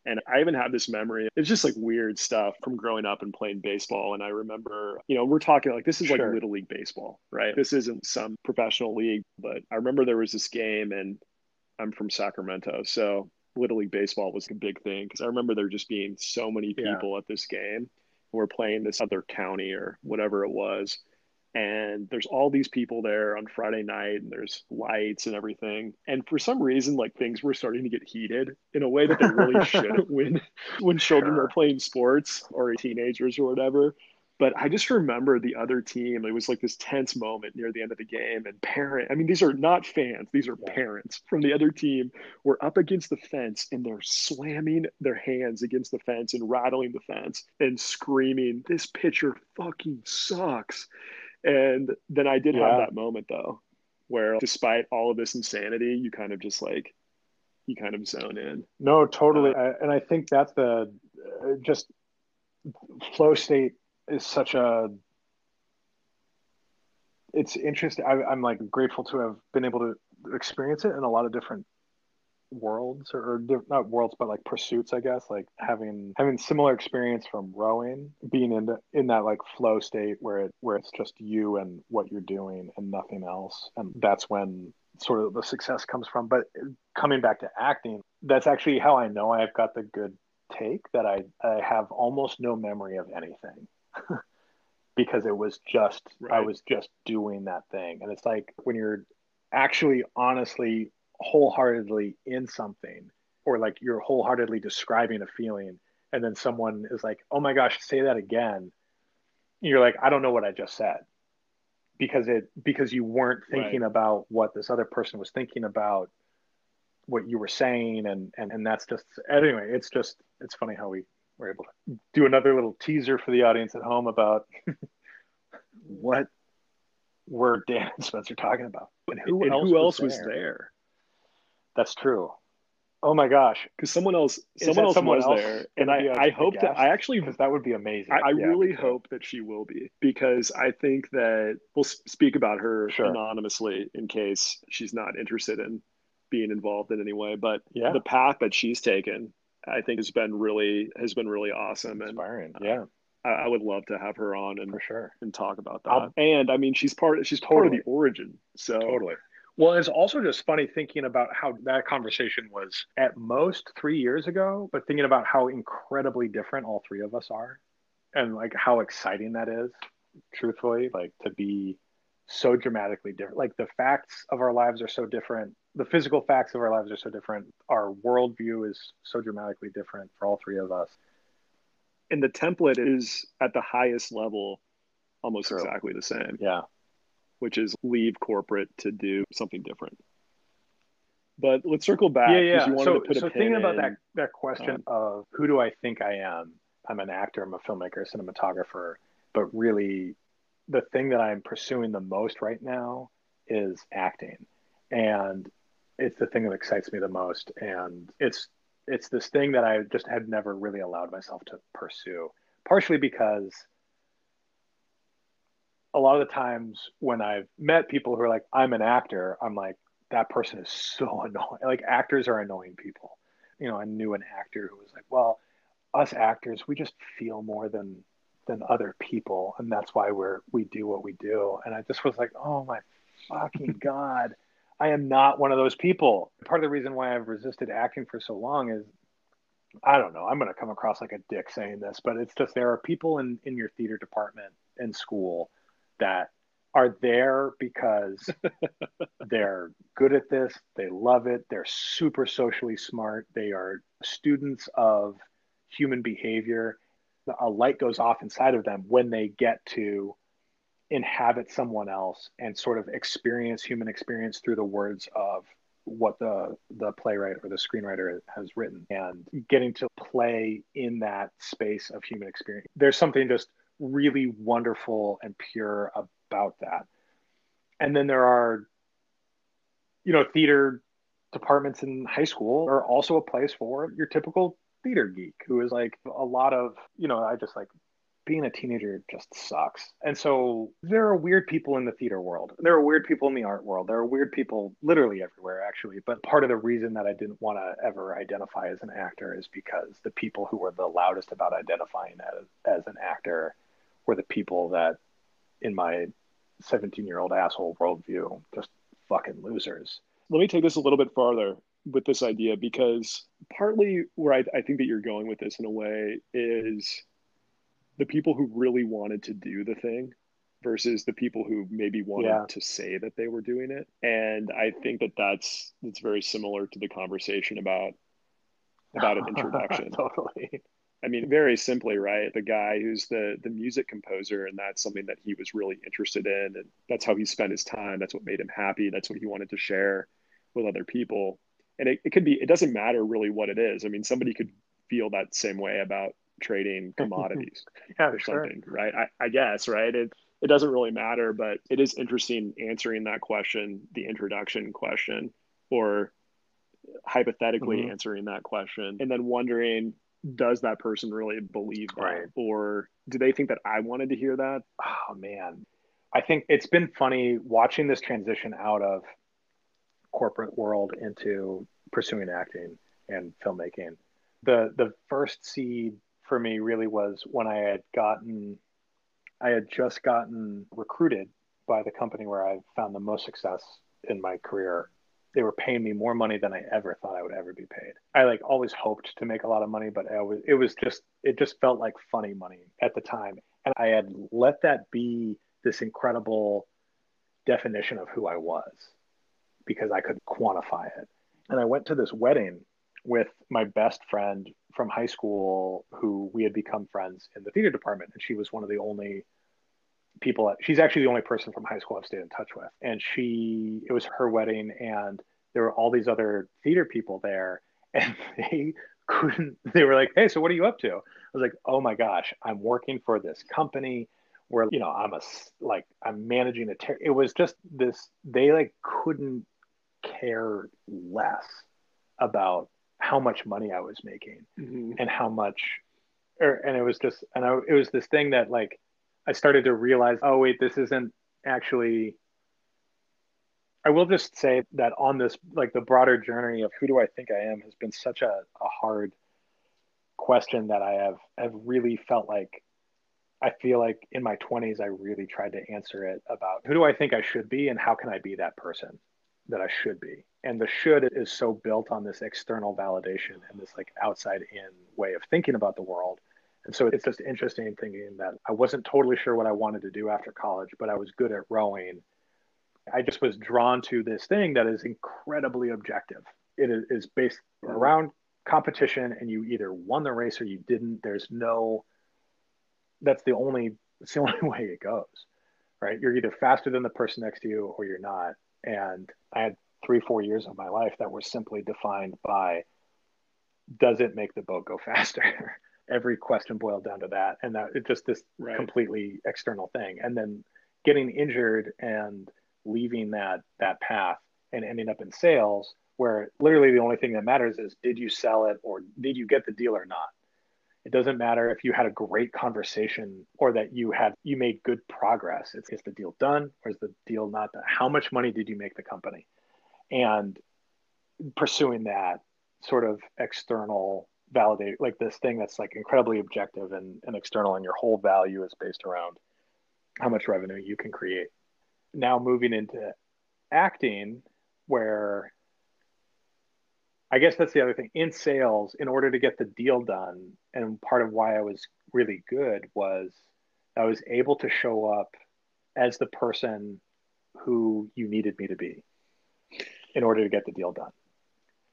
And I even have this memory. It's just like weird stuff from growing up and playing baseball. And I remember, you know, we're talking like this is like sure. little league baseball, right? This isn't some professional league, but I remember there was this game and I'm from Sacramento. So Little League Baseball was a big thing because I remember there just being so many people yeah. at this game who were playing this other county or whatever it was. And there's all these people there on Friday night, and there's lights and everything. And for some reason, like things were starting to get heated in a way that they really should when when children sure. are playing sports or teenagers or whatever. But I just remember the other team. It was like this tense moment near the end of the game, and parent. I mean, these are not fans; these are yeah. parents from the other team. Were up against the fence, and they're slamming their hands against the fence and rattling the fence and screaming, "This pitcher fucking sucks!" And then I did yeah. have that moment though, where despite all of this insanity, you kind of just like you kind of zone in. No, totally, uh, and I think that's the uh, just flow state is such a it's interesting I, i'm like grateful to have been able to experience it in a lot of different worlds or, or not worlds but like pursuits i guess like having having similar experience from rowing being in the, in that like flow state where it where it's just you and what you're doing and nothing else and that's when sort of the success comes from but coming back to acting that's actually how i know i've got the good take that i i have almost no memory of anything because it was just right. I was just doing that thing. And it's like when you're actually honestly wholeheartedly in something or like you're wholeheartedly describing a feeling and then someone is like, "Oh my gosh, say that again." You're like, "I don't know what I just said." Because it because you weren't thinking right. about what this other person was thinking about what you were saying and and and that's just anyway, it's just it's funny how we we're able to do another little teaser for the audience at home about what were Dan and Spencer talking about, and who, and else, who else there? was there? That's true. Oh my gosh! Because someone else, someone else someone was else there, and I, I hope that I actually because that would be amazing. I, I yeah, really hope that she will be because I think that we'll speak about her sure. anonymously in case she's not interested in being involved in any way. But yeah. the path that she's taken I think has been really has been really awesome inspiring. and. Yeah. I, I, would love to have her on and for sure and talk about that. I'll, and I mean, she's part she's totally. part of the origin. So totally. Well, it's also just funny thinking about how that conversation was at most three years ago, but thinking about how incredibly different all three of us are, and like how exciting that is. Truthfully, like to be so dramatically different. Like the facts of our lives are so different the physical facts of our lives are so different. Our worldview is so dramatically different for all three of us. And the template is at the highest level, almost True. exactly the same. Yeah. Which is leave corporate to do something different. But let's circle back. Yeah, yeah. so, so thinking about that that question uh, of who do I think I am? I'm an actor. I'm a filmmaker, a cinematographer. But really, the thing that I'm pursuing the most right now is acting, and it's the thing that excites me the most and it's it's this thing that I just had never really allowed myself to pursue partially because a lot of the times when I've met people who are like I'm an actor I'm like that person is so annoying like actors are annoying people you know I knew an actor who was like well us actors we just feel more than than other people, and that's why we're we do what we do. And I just was like, oh my fucking god, I am not one of those people. Part of the reason why I've resisted acting for so long is I don't know. I'm going to come across like a dick saying this, but it's just there are people in in your theater department in school that are there because they're good at this, they love it, they're super socially smart, they are students of human behavior. A light goes off inside of them when they get to inhabit someone else and sort of experience human experience through the words of what the the playwright or the screenwriter has written and getting to play in that space of human experience there's something just really wonderful and pure about that and then there are you know theater departments in high school are also a place for your typical theater geek who is like a lot of you know i just like being a teenager just sucks. And so there are weird people in the theater world. There are weird people in the art world. There are weird people literally everywhere, actually. But part of the reason that I didn't want to ever identify as an actor is because the people who were the loudest about identifying as, as an actor were the people that, in my 17 year old asshole worldview, just fucking losers. Let me take this a little bit farther with this idea because partly where I, I think that you're going with this in a way is the people who really wanted to do the thing versus the people who maybe wanted yeah. to say that they were doing it and i think that that's that's very similar to the conversation about about an introduction totally i mean very simply right the guy who's the the music composer and that's something that he was really interested in and that's how he spent his time that's what made him happy that's what he wanted to share with other people and it, it could be it doesn't matter really what it is i mean somebody could feel that same way about trading commodities yeah, or something, sure. right? I, I guess, right? It it doesn't really matter, but it is interesting answering that question, the introduction question, or hypothetically mm-hmm. answering that question, and then wondering, does that person really believe that, right. or do they think that I wanted to hear that? Oh man, I think it's been funny watching this transition out of corporate world into pursuing acting and filmmaking. The the first seed for me really was when I had gotten, I had just gotten recruited by the company where I found the most success in my career. They were paying me more money than I ever thought I would ever be paid. I like always hoped to make a lot of money, but I was, it was just, it just felt like funny money at the time. And I had let that be this incredible definition of who I was because I could quantify it. And I went to this wedding with my best friend from high school who we had become friends in the theater department and she was one of the only people at, she's actually the only person from high school I've stayed in touch with and she it was her wedding and there were all these other theater people there and they couldn't they were like hey so what are you up to I was like oh my gosh I'm working for this company where you know I'm a like I'm managing a ter- it was just this they like couldn't care less about how much money I was making mm-hmm. and how much, or, and it was just, and I, it was this thing that like, I started to realize, oh, wait, this isn't actually, I will just say that on this, like the broader journey of who do I think I am has been such a, a hard question that I have, have really felt like I feel like in my 20s, I really tried to answer it about who do I think I should be and how can I be that person that I should be? And the should is so built on this external validation and this like outside in way of thinking about the world and so it's just interesting thinking that i wasn't totally sure what i wanted to do after college but i was good at rowing. I just was drawn to this thing that is incredibly objective. It is based around competition and you either won the race or you didn't. There's no that's the only it's the only way it goes right? You're either faster than the person next to you or you're not. And i had three, four years of my life that were simply defined by does it make the boat go faster? Every question boiled down to that. And that it's just this right. completely external thing. And then getting injured and leaving that that path and ending up in sales where literally the only thing that matters is did you sell it or did you get the deal or not? It doesn't matter if you had a great conversation or that you had you made good progress. It's is the deal done or is the deal not done? How much money did you make the company? and pursuing that sort of external validate like this thing that's like incredibly objective and, and external and your whole value is based around how much revenue you can create. Now moving into acting where i guess that's the other thing. In sales in order to get the deal done and part of why i was really good was i was able to show up as the person who you needed me to be in order to get the deal done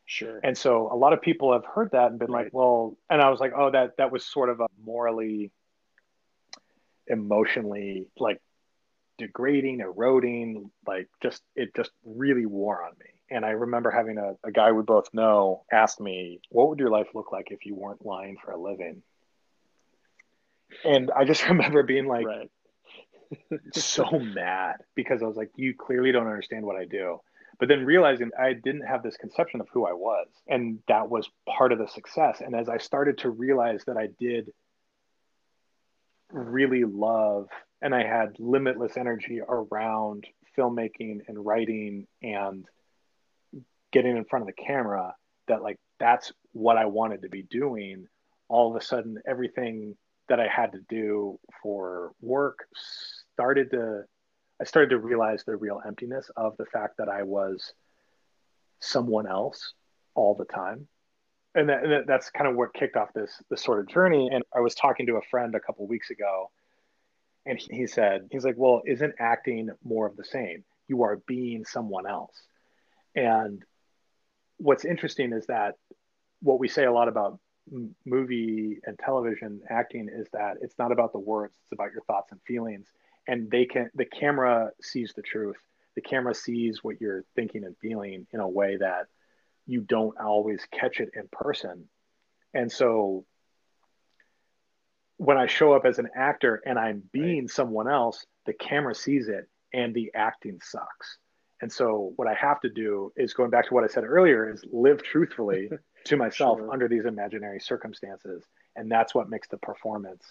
Sure. And so a lot of people have heard that and been right. like, well, and I was like, oh, that that was sort of a morally, emotionally like degrading, eroding, like just it just really wore on me. And I remember having a, a guy we both know ask me, what would your life look like if you weren't lying for a living? And I just remember being like right. so mad because I was like, you clearly don't understand what I do but then realizing I didn't have this conception of who I was. And that was part of the success. And as I started to realize that I did really love and I had limitless energy around filmmaking and writing and getting in front of the camera, that like that's what I wanted to be doing. All of a sudden, everything that I had to do for work started to I started to realize the real emptiness of the fact that I was someone else all the time. And, that, and that's kind of what kicked off this this sort of journey. And I was talking to a friend a couple weeks ago, and he, he said, he's like, "Well, isn't acting more of the same? You are being someone else." And what's interesting is that what we say a lot about movie and television acting is that it's not about the words; it's about your thoughts and feelings and they can the camera sees the truth. The camera sees what you're thinking and feeling in a way that you don't always catch it in person. And so when i show up as an actor and i'm being right. someone else the camera sees it and the acting sucks. And so what i have to do is going back to what i said earlier is live truthfully to myself sure. under these imaginary circumstances. And that's what makes the performance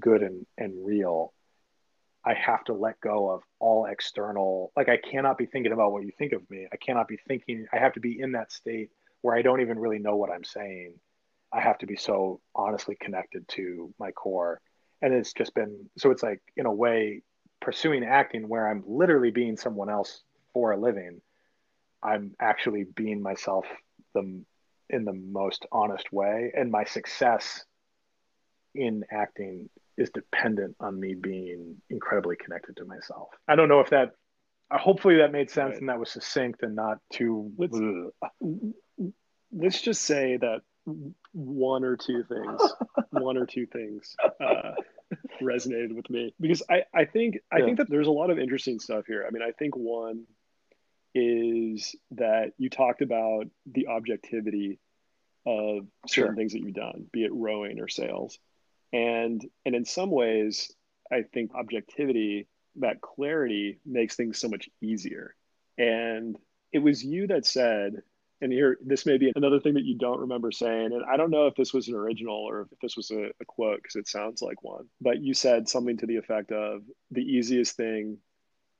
good and, and real I have to let go of all external, like I cannot be thinking about what you think of me. I cannot be thinking, I have to be in that state where I don't even really know what I'm saying. I have to be so honestly connected to my core. And it's just been, so it's like, in a way, pursuing acting where I'm literally being someone else for a living. I'm actually being myself the in the most honest way and my success in acting is dependent on me being incredibly connected to myself. I don't know if that hopefully that made sense right. and that was succinct and not too let's, let's just say that one or two things one or two things uh, resonated with me because I, I think I think that there's a lot of interesting stuff here. I mean, I think one is that you talked about the objectivity of certain sure. things that you've done, be it rowing or sales and and in some ways i think objectivity that clarity makes things so much easier and it was you that said and here this may be another thing that you don't remember saying and i don't know if this was an original or if this was a, a quote because it sounds like one but you said something to the effect of the easiest thing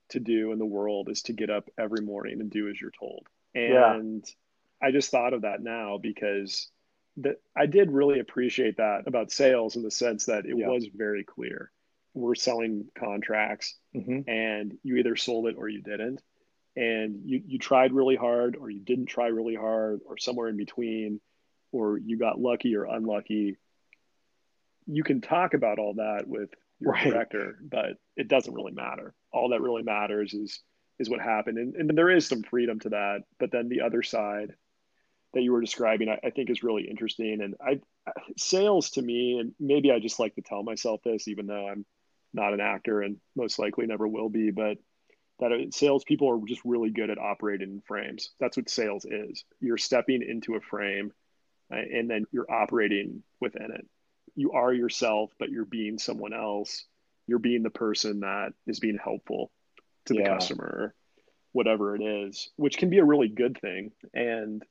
to do in the world is to get up every morning and do as you're told and yeah. i just thought of that now because that I did really appreciate that about sales in the sense that it yeah. was very clear. We're selling contracts mm-hmm. and you either sold it or you didn't. And you, you tried really hard or you didn't try really hard or somewhere in between, or you got lucky or unlucky. You can talk about all that with your right. director, but it doesn't really matter. All that really matters is is what happened. And, and there is some freedom to that. But then the other side that you were describing, I, I, think is really interesting. And I, sales to me, and maybe I just like to tell myself this, even though I'm not an actor and most likely never will be, but that salespeople are just really good at operating in frames. That's what sales is. You're stepping into a frame uh, and then you're operating within it. You are yourself, but you're being someone else. You're being the person that is being helpful to the yeah. customer, whatever it is, which can be a really good thing. And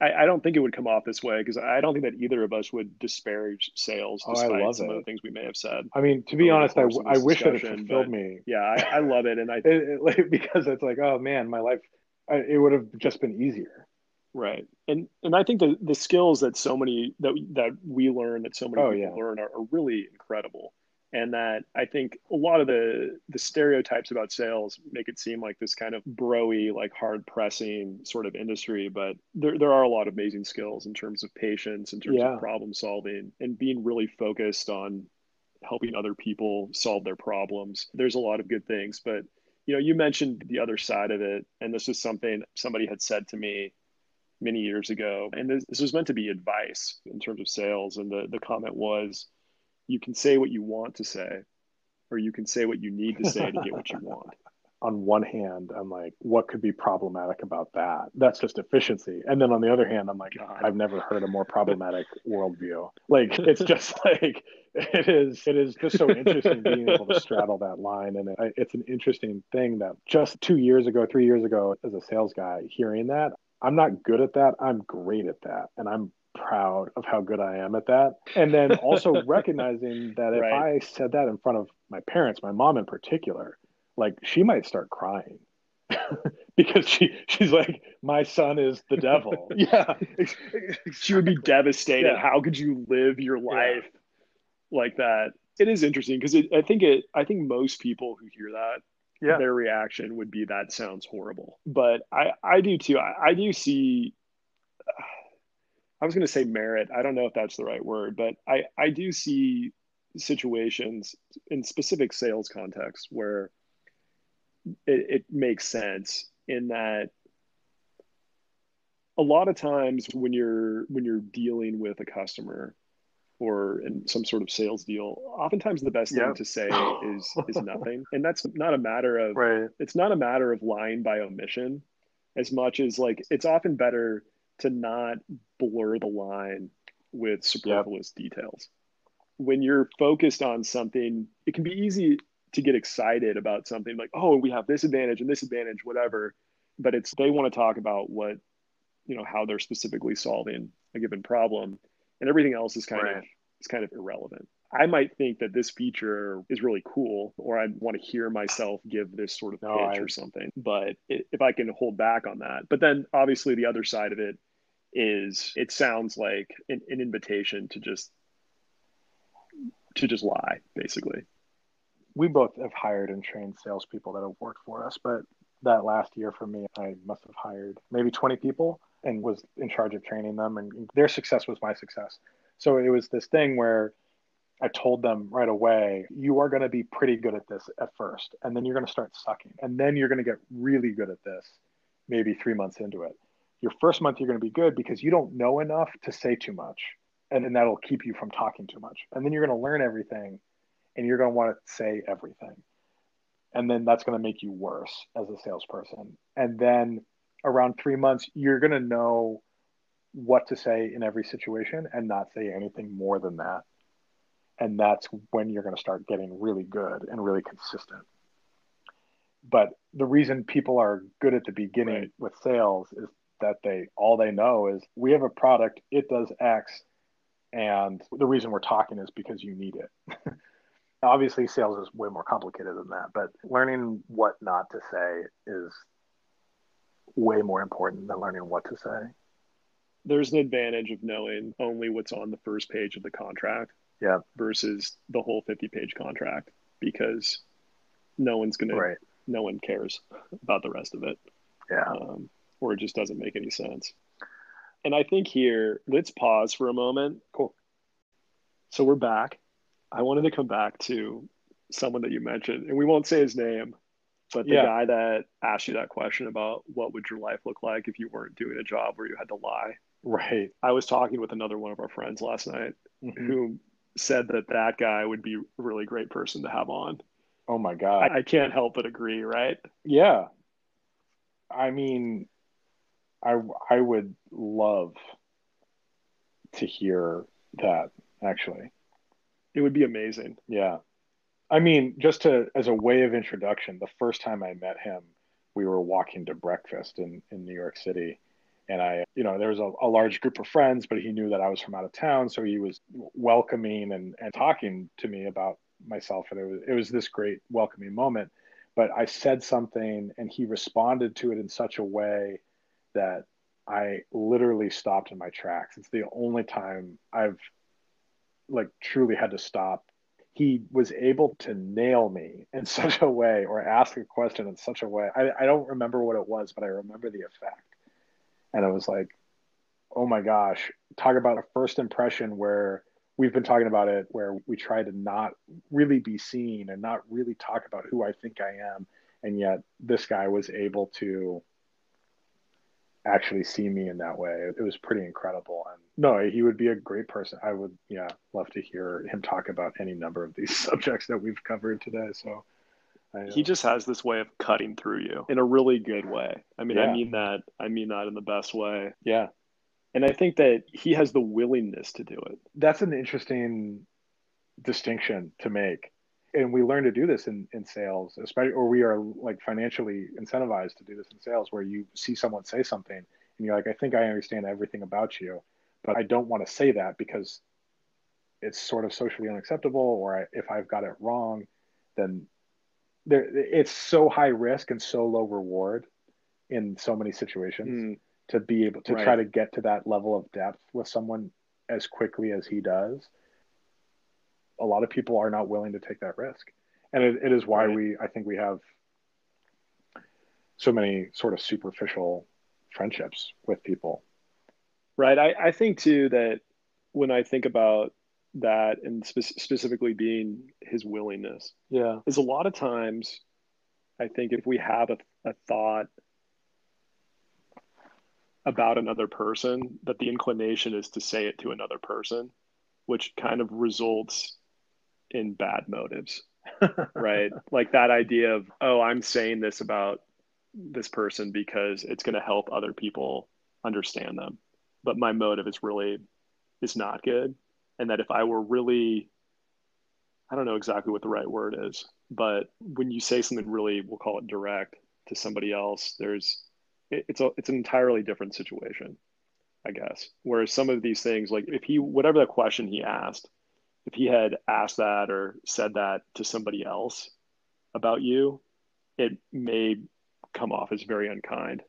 I, I, don't think it would come off this way because I don't think that either of us would disparage sales oh, despite oh, some it. of the things we may have said. I mean, to be honest, I, I wish that it fulfilled me. Yeah, I, I, love it, and I it, it, because it's like, oh man, my life, it would have just been easier. Right. And and I think the the skills that so many that that we learn that so many Oh, people yeah. learn are, are really incredible. And that I think a lot of the the stereotypes about sales make it seem like this kind of broy, like hard pressing sort of industry. But there there are a lot of amazing skills in terms of patience, in terms Yeah. of problem solving, and being really focused on helping other people solve their problems. There's a lot of good things, but you know, you mentioned the other side of it, and this is something somebody had said to me many years ago. And this, this was meant to be advice in terms of sales. And the, the comment was you can say what you want to say, or you can say what you need to say to get what you want. on one hand, I'm like, what could be problematic about that? That's just efficiency. And then on the other hand, I'm like, God. I've never heard a more problematic worldview. Like it's just like it is. It is just so interesting being able to straddle that line, and it, it's an interesting thing that just two years ago, three years ago, as a sales guy, hearing that, I'm not good at that. I'm great at that, and I'm proud of how good I am at that. And then also recognizing that if Right. I said that in front of my parents, my mom in particular, like she might start crying because she she's like my son is the devil yeah She would be devastated. Yeah. How could you live your life like that? It is interesting because I think it. I think most people who hear that yeah their reaction would be that sounds horrible but i i do too i, I do see i was going to say merit. I don't know if that's the right word but i i do see situations in specific sales contexts where it, it makes sense in that a lot of times when you're when you're dealing with a customer or in some sort of sales deal oftentimes the best thing to say is is nothing. And that's not a matter of right. it's not a matter of lying by omission as much as like it's often better to not blur the line with superfluous details. When you're focused on something it can be easy to get excited about something like oh we have this advantage and this advantage whatever but it's they want to talk about what you know how they're specifically solving a given problem and everything else is kind of is kind of irrelevant I might think that this feature is really cool, or I want to hear myself give this sort of pitch No, I- or something. But i if I can hold back on that, but then obviously the other side of it is it sounds like an, an invitation to just to just lie, basically. we both have hired and trained salespeople that have worked for us, but that last year for me, I must have hired maybe 20 people and was in charge of training them, and their success was my success. So it was this thing where I told them right away, you are going to be pretty good at this at first, and then you're going to start sucking, and then you're going to get really good at this maybe three months into it. Your first month, you're going to be good because you don't know enough to say too much, and then that'll keep you from talking too much. And then you're going to learn everything and you're going to want to say everything. And then that's going to make you worse as a salesperson. And then around three months, you're going to know what to say in every situation and not say anything more than that. And that's when you're going to start getting really good and really consistent. But the reason people are good at the beginning Right. with sales is that they all they know is we have a product, it does X, and the reason we're talking is because you need it. Obviously, sales is way more complicated than that, but learning what not to say is way more important than learning what to say. There's an advantage of knowing only what's on the first page of the contract Yeah, versus the whole 50 page contract because no one's going to, no one cares about the rest of it. Yeah. um, or it just doesn't make any sense. And I think here, let's pause for a moment. Cool. So we're back. I wanted to come back to someone that you mentioned, and we won't say his name, but the Yeah. guy that asked you that question about what would your life look like if you weren't doing a job where you had to lie. Right. I was talking with another one of our friends last night Mhm. who said that that guy would be a really great person to have on. Oh my God. I, I can't help but agree, right? Yeah. I mean, I I would love to hear that actually. It would be amazing. Yeah. I mean, just to as a way of introduction, the first time I met him, we were walking to breakfast in in New York City. And I, you know, there was a, a large group of friends, but he knew that I was from out of town, so he was welcoming and, and talking to me about myself, and it was it was this great welcoming moment. But I said something, and he responded to it in such a way that I literally stopped in my tracks. It's the only time I've like truly had to stop. He was able to nail me in such a way or ask a question in such a way. I, I don't remember what it was, but I remember the effect. And I was like, oh my gosh, talk about a first impression where we've been talking about it, where we try to not really be seen and not really talk about who I think I am. And yet this guy was able to actually see me in that way. It was pretty incredible. And no, he would be a great person. I would, yeah, love to hear him talk about any number of these subjects that we've covered today. So he just has this way of cutting through you in a really good way. I mean, yeah. I mean that, I mean that in the best way. Yeah. And I think that he has the willingness to do it. That's an interesting distinction to make and we learn to do this in, in sales, especially, or we are like financially incentivized to do this in sales, where you see someone say something and you're like, I think I understand everything about you, but I don't want to say that because it's sort of socially unacceptable, or I, if I've got it wrong, then there, it's so high risk and so low reward in so many situations mm. to be able to right. try to get to that level of depth with someone as quickly as he does a lot of people are not willing to take that risk, and it, it is why right. we I think we have so many sort of superficial friendships with people. Right. I, I think too that when I think about that and spe- specifically being his willingness, yeah, is a lot of times I think if we have a, a thought about another person, that the inclination is to say it to another person, which kind of results in bad motives, right? Like that idea of, oh, I'm saying this about this person because it's going to help other people understand them. But my motive is really is not good. And that if I were really I don't know exactly what the right word is, but when you say something really, we'll call it direct to somebody else, there's it, it's a it's an entirely different situation, I guess. Whereas some of these things, like if he whatever the question he asked, if he had asked that or said that to somebody else about you, it may come off as very unkind.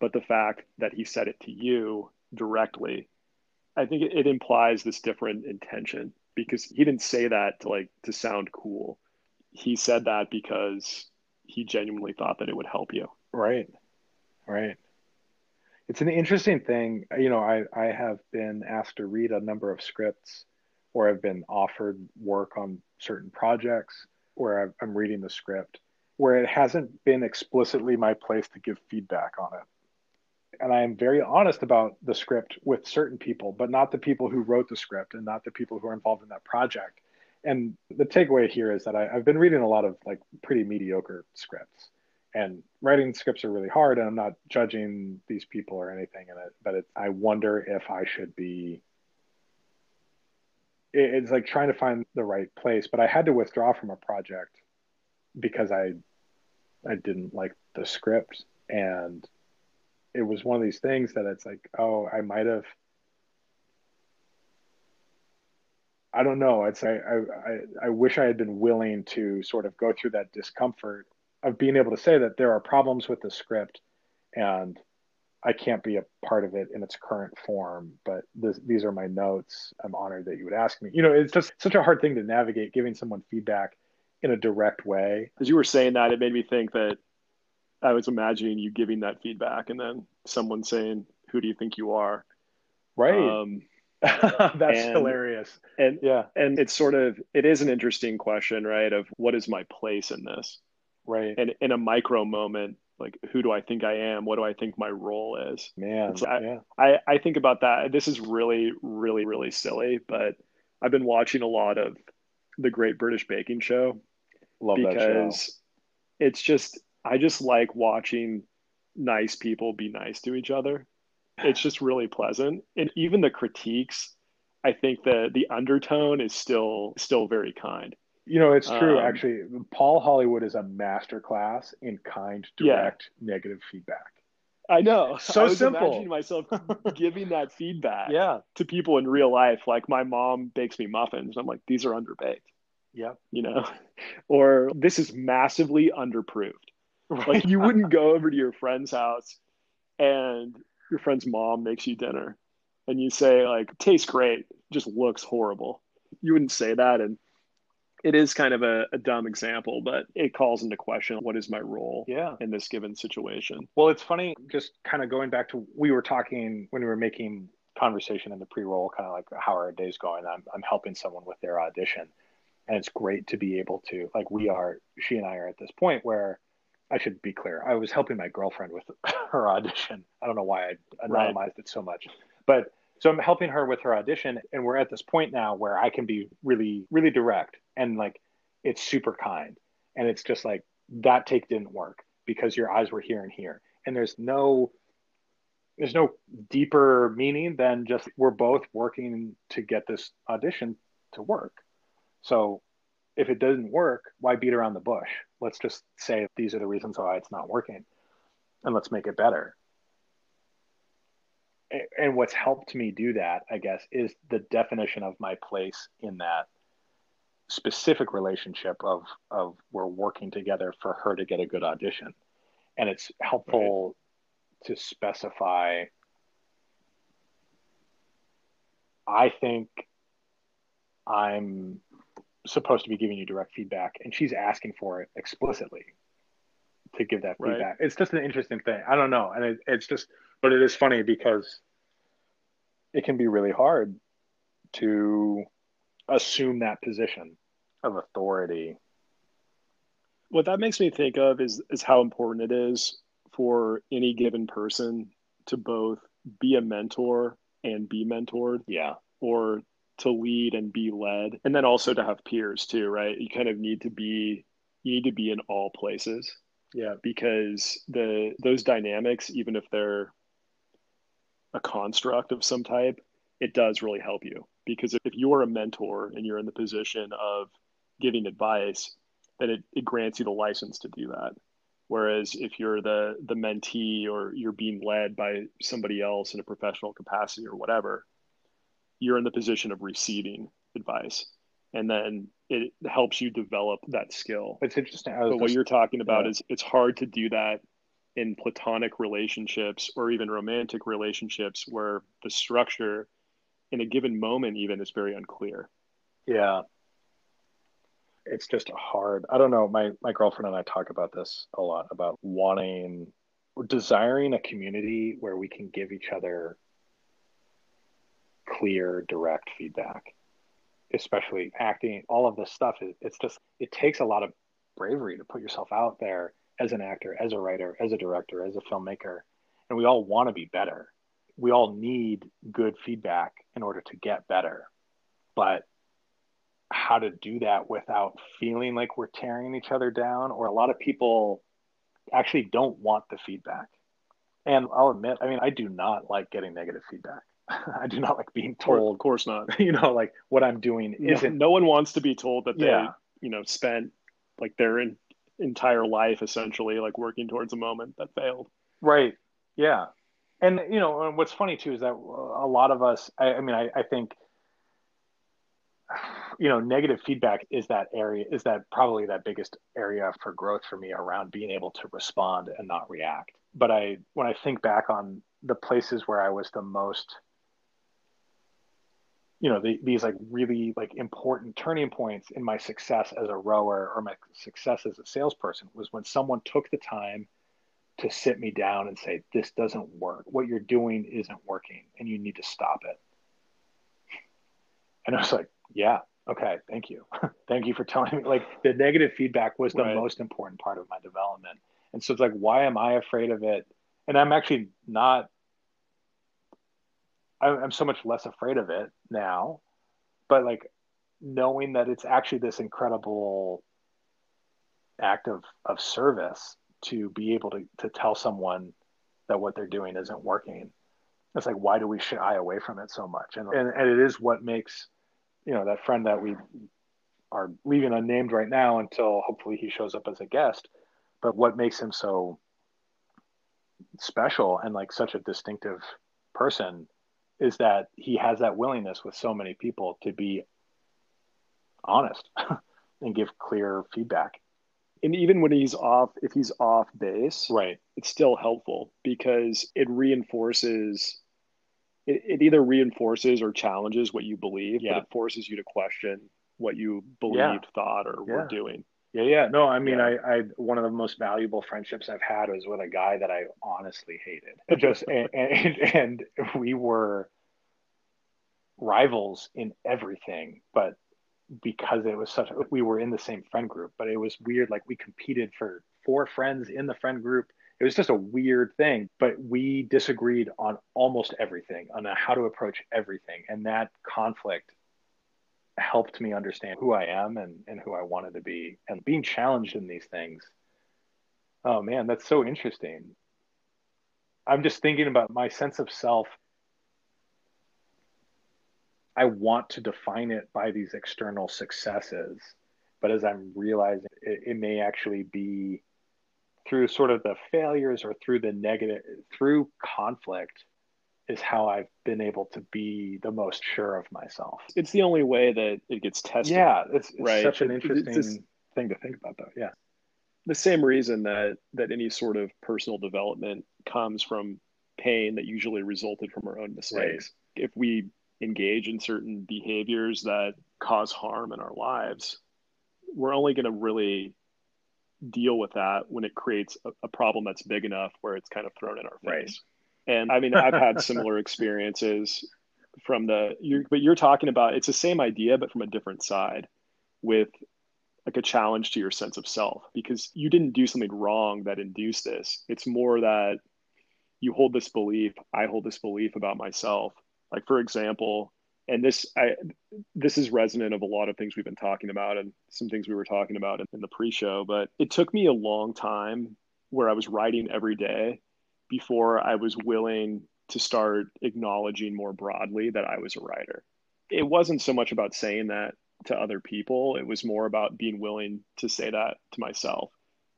But the fact that he said it to you directly, I think it, it implies this different intention because he didn't say that to like to sound cool. He said that because he genuinely thought that it would help you. Right. Right. It's an interesting thing. You know, I, I have been asked to read a number of scripts or I've been offered work on certain projects where I'm reading the script, where it hasn't been explicitly my place to give feedback on it. And I am very honest about the script with certain people, but not the people who wrote the script and not the people who are involved in that project. And the takeaway here is that I, have been reading a lot of like pretty mediocre scripts. And writing scripts are really hard, and I'm not judging these people or anything in it, but it, I wonder if I should be it's like trying to find the right place. But I had to withdraw from a project because I I didn't like the script, and it was one of these things that it's like, oh, I might have. I don't know. It's I, I I wish I had been willing to sort of go through that discomfort of being able to say that there are problems with the script, and I can't be a part of it in its current form, but this, these are my notes. I'm honored that you would ask me. You know, it's just such a hard thing to navigate giving someone feedback in a direct way. As you were saying that, it made me think that I was imagining you giving that feedback and then someone saying, Who do you think you are? Right. Um, That's and, hilarious. And yeah. And it's sort of it is an interesting question, right? Of what is my place in this? Right. And in a micro moment, like who do I think I am? What do I think my role is? Man, so I, yeah. I, I think about that. This is really, really, really silly, but I've been watching a lot of the Great British Baking Show Love because it's just I just like watching nice people be nice to each other. It's just really pleasant, and even the critiques. I think that the undertone is still still very kind. You know, it's true. Um, actually, Paul Hollywood is a masterclass in kind, direct, yeah. negative feedback. I know. So I was simple. Imagining myself giving that feedback yeah. to people in real life. Like my mom bakes me muffins. I'm like, these are underbaked. Yep. You know, or this is massively underproved. Right. Like you wouldn't go over to your friend's house and your friend's mom makes you dinner and you say like tastes great, just looks horrible. You wouldn't say that and it is kind of a, a, dumb example, but it calls into question what is my role yeah. in this given situation. Well, it's funny, just kind of going back to we were talking when we were making conversation in the pre-roll, kind of like how are our day's going. I'm I'm helping someone with their audition. And it's great to be able to like we are she and I are at this point where I should be clear. I was helping my girlfriend with her audition. I don't know why I anonymized right. it so much. But so I'm helping her with her audition and we're at this point now where I can be really really direct and like it's super kind and it's just like that take didn't work because your eyes were here and here and there's no there's no deeper meaning than just we're both working to get this audition to work so if it doesn't work why beat around the bush let's just say these are the reasons why it's not working and let's make it better and what's helped me do that i guess is the definition of my place in that specific relationship of of we're working together for her to get a good audition and it's helpful right. to specify i think i'm supposed to be giving you direct feedback and she's asking for it explicitly to give that feedback right. it's just an interesting thing i don't know and it, it's just but it is funny because it can be really hard to assume that position of authority. What that makes me think of is is how important it is for any given person to both be a mentor and be mentored. Yeah. Or to lead and be led. And then also to have peers too, right? You kind of need to be you need to be in all places. Yeah. Because the those dynamics, even if they're a construct of some type, it does really help you because if you're a mentor and you're in the position of giving advice, then it, it grants you the license to do that. Whereas if you're the the mentee or you're being led by somebody else in a professional capacity or whatever, you're in the position of receiving advice. And then it helps you develop that skill. It's interesting. But just, what you're talking about yeah. is it's hard to do that in platonic relationships or even romantic relationships where the structure in a given moment even is very unclear. Yeah. It's just hard. I don't know. My my girlfriend and I talk about this a lot about wanting desiring a community where we can give each other clear, direct feedback. Especially acting, all of this stuff it's just it takes a lot of bravery to put yourself out there as an actor, as a writer, as a director, as a filmmaker, and we all want to be better. We all need good feedback in order to get better. But how to do that without feeling like we're tearing each other down, or a lot of people actually don't want the feedback. And I'll admit, I mean, I do not like getting negative feedback. I do not like being told. Of course not. You know, like what I'm doing isn't. No, no one wants to be told that they, yeah. you know, spent like their in, entire life essentially like working towards a moment that failed. Right. Yeah. And you know, what's funny too is that a lot of us. I, I mean, I, I think you know negative feedback is that area is that probably that biggest area for growth for me around being able to respond and not react but i when i think back on the places where i was the most you know the, these like really like important turning points in my success as a rower or my success as a salesperson was when someone took the time to sit me down and say this doesn't work. What you're doing isn't working and you need to stop it. And i was like yeah. Okay. Thank you. Thank you for telling me. Like the negative feedback was the right. most important part of my development. And so it's like why am i afraid of it? And i'm actually not I'm so much less afraid of it now, but like knowing that it's actually this incredible act of, of service to be able to, to tell someone that what they're doing isn't working. It's like, why do we shy away from it so much? And, and, and it is what makes, you know, that friend that we are leaving unnamed right now until hopefully he shows up as a guest, but what makes him so special and like such a distinctive person is that he has that willingness with so many people to be honest and give clear feedback. and even when he's off, if he's off base, right, it's still helpful because it reinforces. It, it either reinforces or challenges what you believe, Yeah. but it forces you to question what you believed, Yeah. thought, or were doing. Yeah, yeah. No, I mean, Yeah. I, I, one of the most valuable friendships I've had was with a guy that I honestly hated. Just, and, and, and we were rivals in everything, but because it was such, we were in the same friend group, but it was weird. Like we competed for four friends in the friend group. It was just a weird thing, but we disagreed on almost everything, on how to approach everything. And that conflict helped me understand who I am and, and who I wanted to be and being challenged in these things. Oh man, that's so interesting. I'm just thinking about my sense of self. I want to define it by these external successes, but as I'm realizing, it, it may actually be through sort of the failures or through the negative, through conflict is how I've been able to be the most sure of myself. It's the only way that it gets tested. Yeah, it's, it's Right. such an It- it's interesting thing to think about, though. Yeah, the same reason that that any sort of personal development comes from pain that usually resulted from our own mistakes. If we engage in certain behaviors that cause harm in our lives, we're only going to really deal with that when it creates a, a problem that's big enough where it's kind of thrown in our Right. And I mean, I've had similar experiences from the you're, but you're talking about it's the same idea but from a different side with like a challenge to your sense of self because you didn't do something wrong that induced this. It's more that you hold this belief, I hold this belief about myself. Like for example, and this I this is resonant of a lot of things we've been talking about and some things we were talking about in, in the pre-show, but it took me a long time where I was writing every day before I was willing to start acknowledging more broadly that I was a writer. It wasn't so much about saying that to other people, it was more about being willing to say that to myself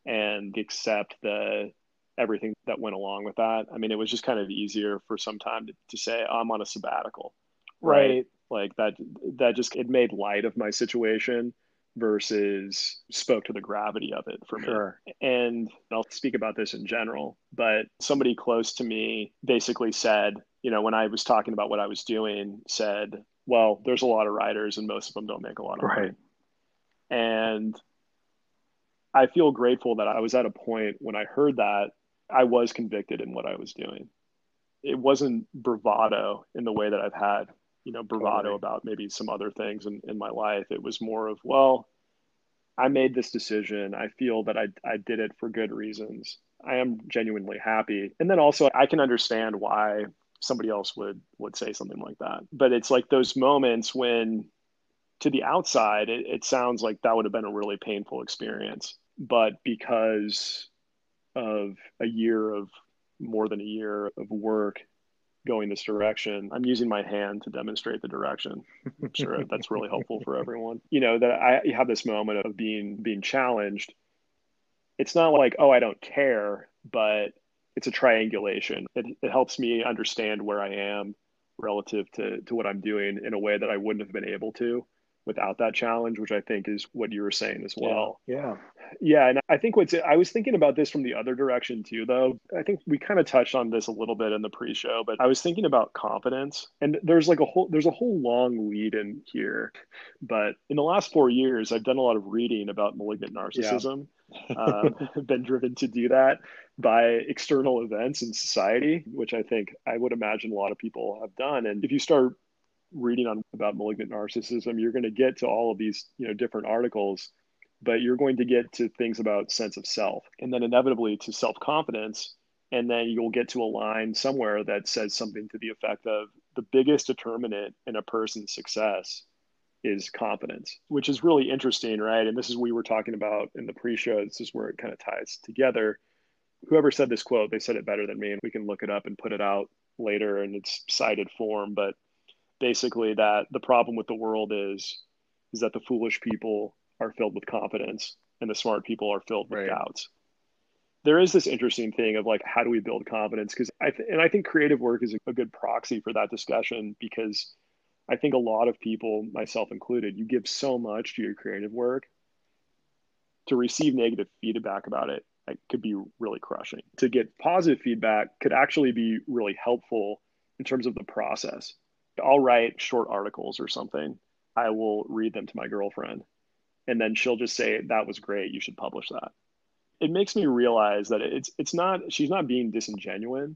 and accept the everything that went along with that. I mean, it was just kind of easier for some time to, to say oh, I'm on a sabbatical, right? Like that that just it made light of my situation versus spoke to the gravity of it for me sure. and I'll speak about this in general, but somebody close to me basically said, you know, when I was talking about what I was doing, said, well, there's a lot of writers and most of them don't make a lot of money. Right. And I feel grateful that I was at a point when I heard that I was convicted in what I was doing. It wasn't bravado in the way that I've had, you know, bravado Totally. about maybe some other things in, in my life. It was more of, well, I made this decision. I feel that I, I did it for good reasons. I am genuinely happy. And then also I can understand why somebody else would would say something like that. But it's like those moments when to the outside it, it sounds like that would have been a really painful experience. But because of a year of more than a year of work going this direction, I'm using my hand to demonstrate the direction. I'm sure that's really helpful for everyone. You know, that I have this moment of being being challenged. It's not like, oh, I don't care, but it's a triangulation. It, it helps me understand where I am relative to, to what I'm doing in a way that I wouldn't have been able to without that challenge, which I think is what you were saying as well. Yeah. Yeah, and I think what's I was thinking about this from the other direction too, though. I think we kind of touched on this a little bit in the pre-show, but I was thinking about confidence, and there's like a whole there's a whole long lead in here. But in the last four years, I've done a lot of reading about malignant narcissism. um, been driven to do that by external events in society, which I think I would imagine a lot of people have done. And if you start reading on about malignant narcissism, you're going to get to all of these you know different articles but you're going to get to things about sense of self and then inevitably to self-confidence. And then you'll get to a line somewhere that says something to the effect of the biggest determinant in a person's success is confidence which is really interesting right? And this is we were talking about in the pre-show this is where it kind of ties together. Whoever said this quote they said it better than me and we can look it up and put it out later in its cited form but basically that the problem with the world is is that the foolish people are filled with confidence and the smart people are filled with Right. doubts there is this interesting thing of like how do we build confidence because i th- and i think creative work is a good proxy for that discussion because i think a lot of people myself included you give so much to your creative work to receive negative feedback about it, it could be really crushing. To get positive feedback could actually be really helpful in terms of the process. I'll write short articles or something. I will read them to my girlfriend, and then she'll just say, "That was great. You should publish that." It makes me realize that it's it's not she's not being disingenuous,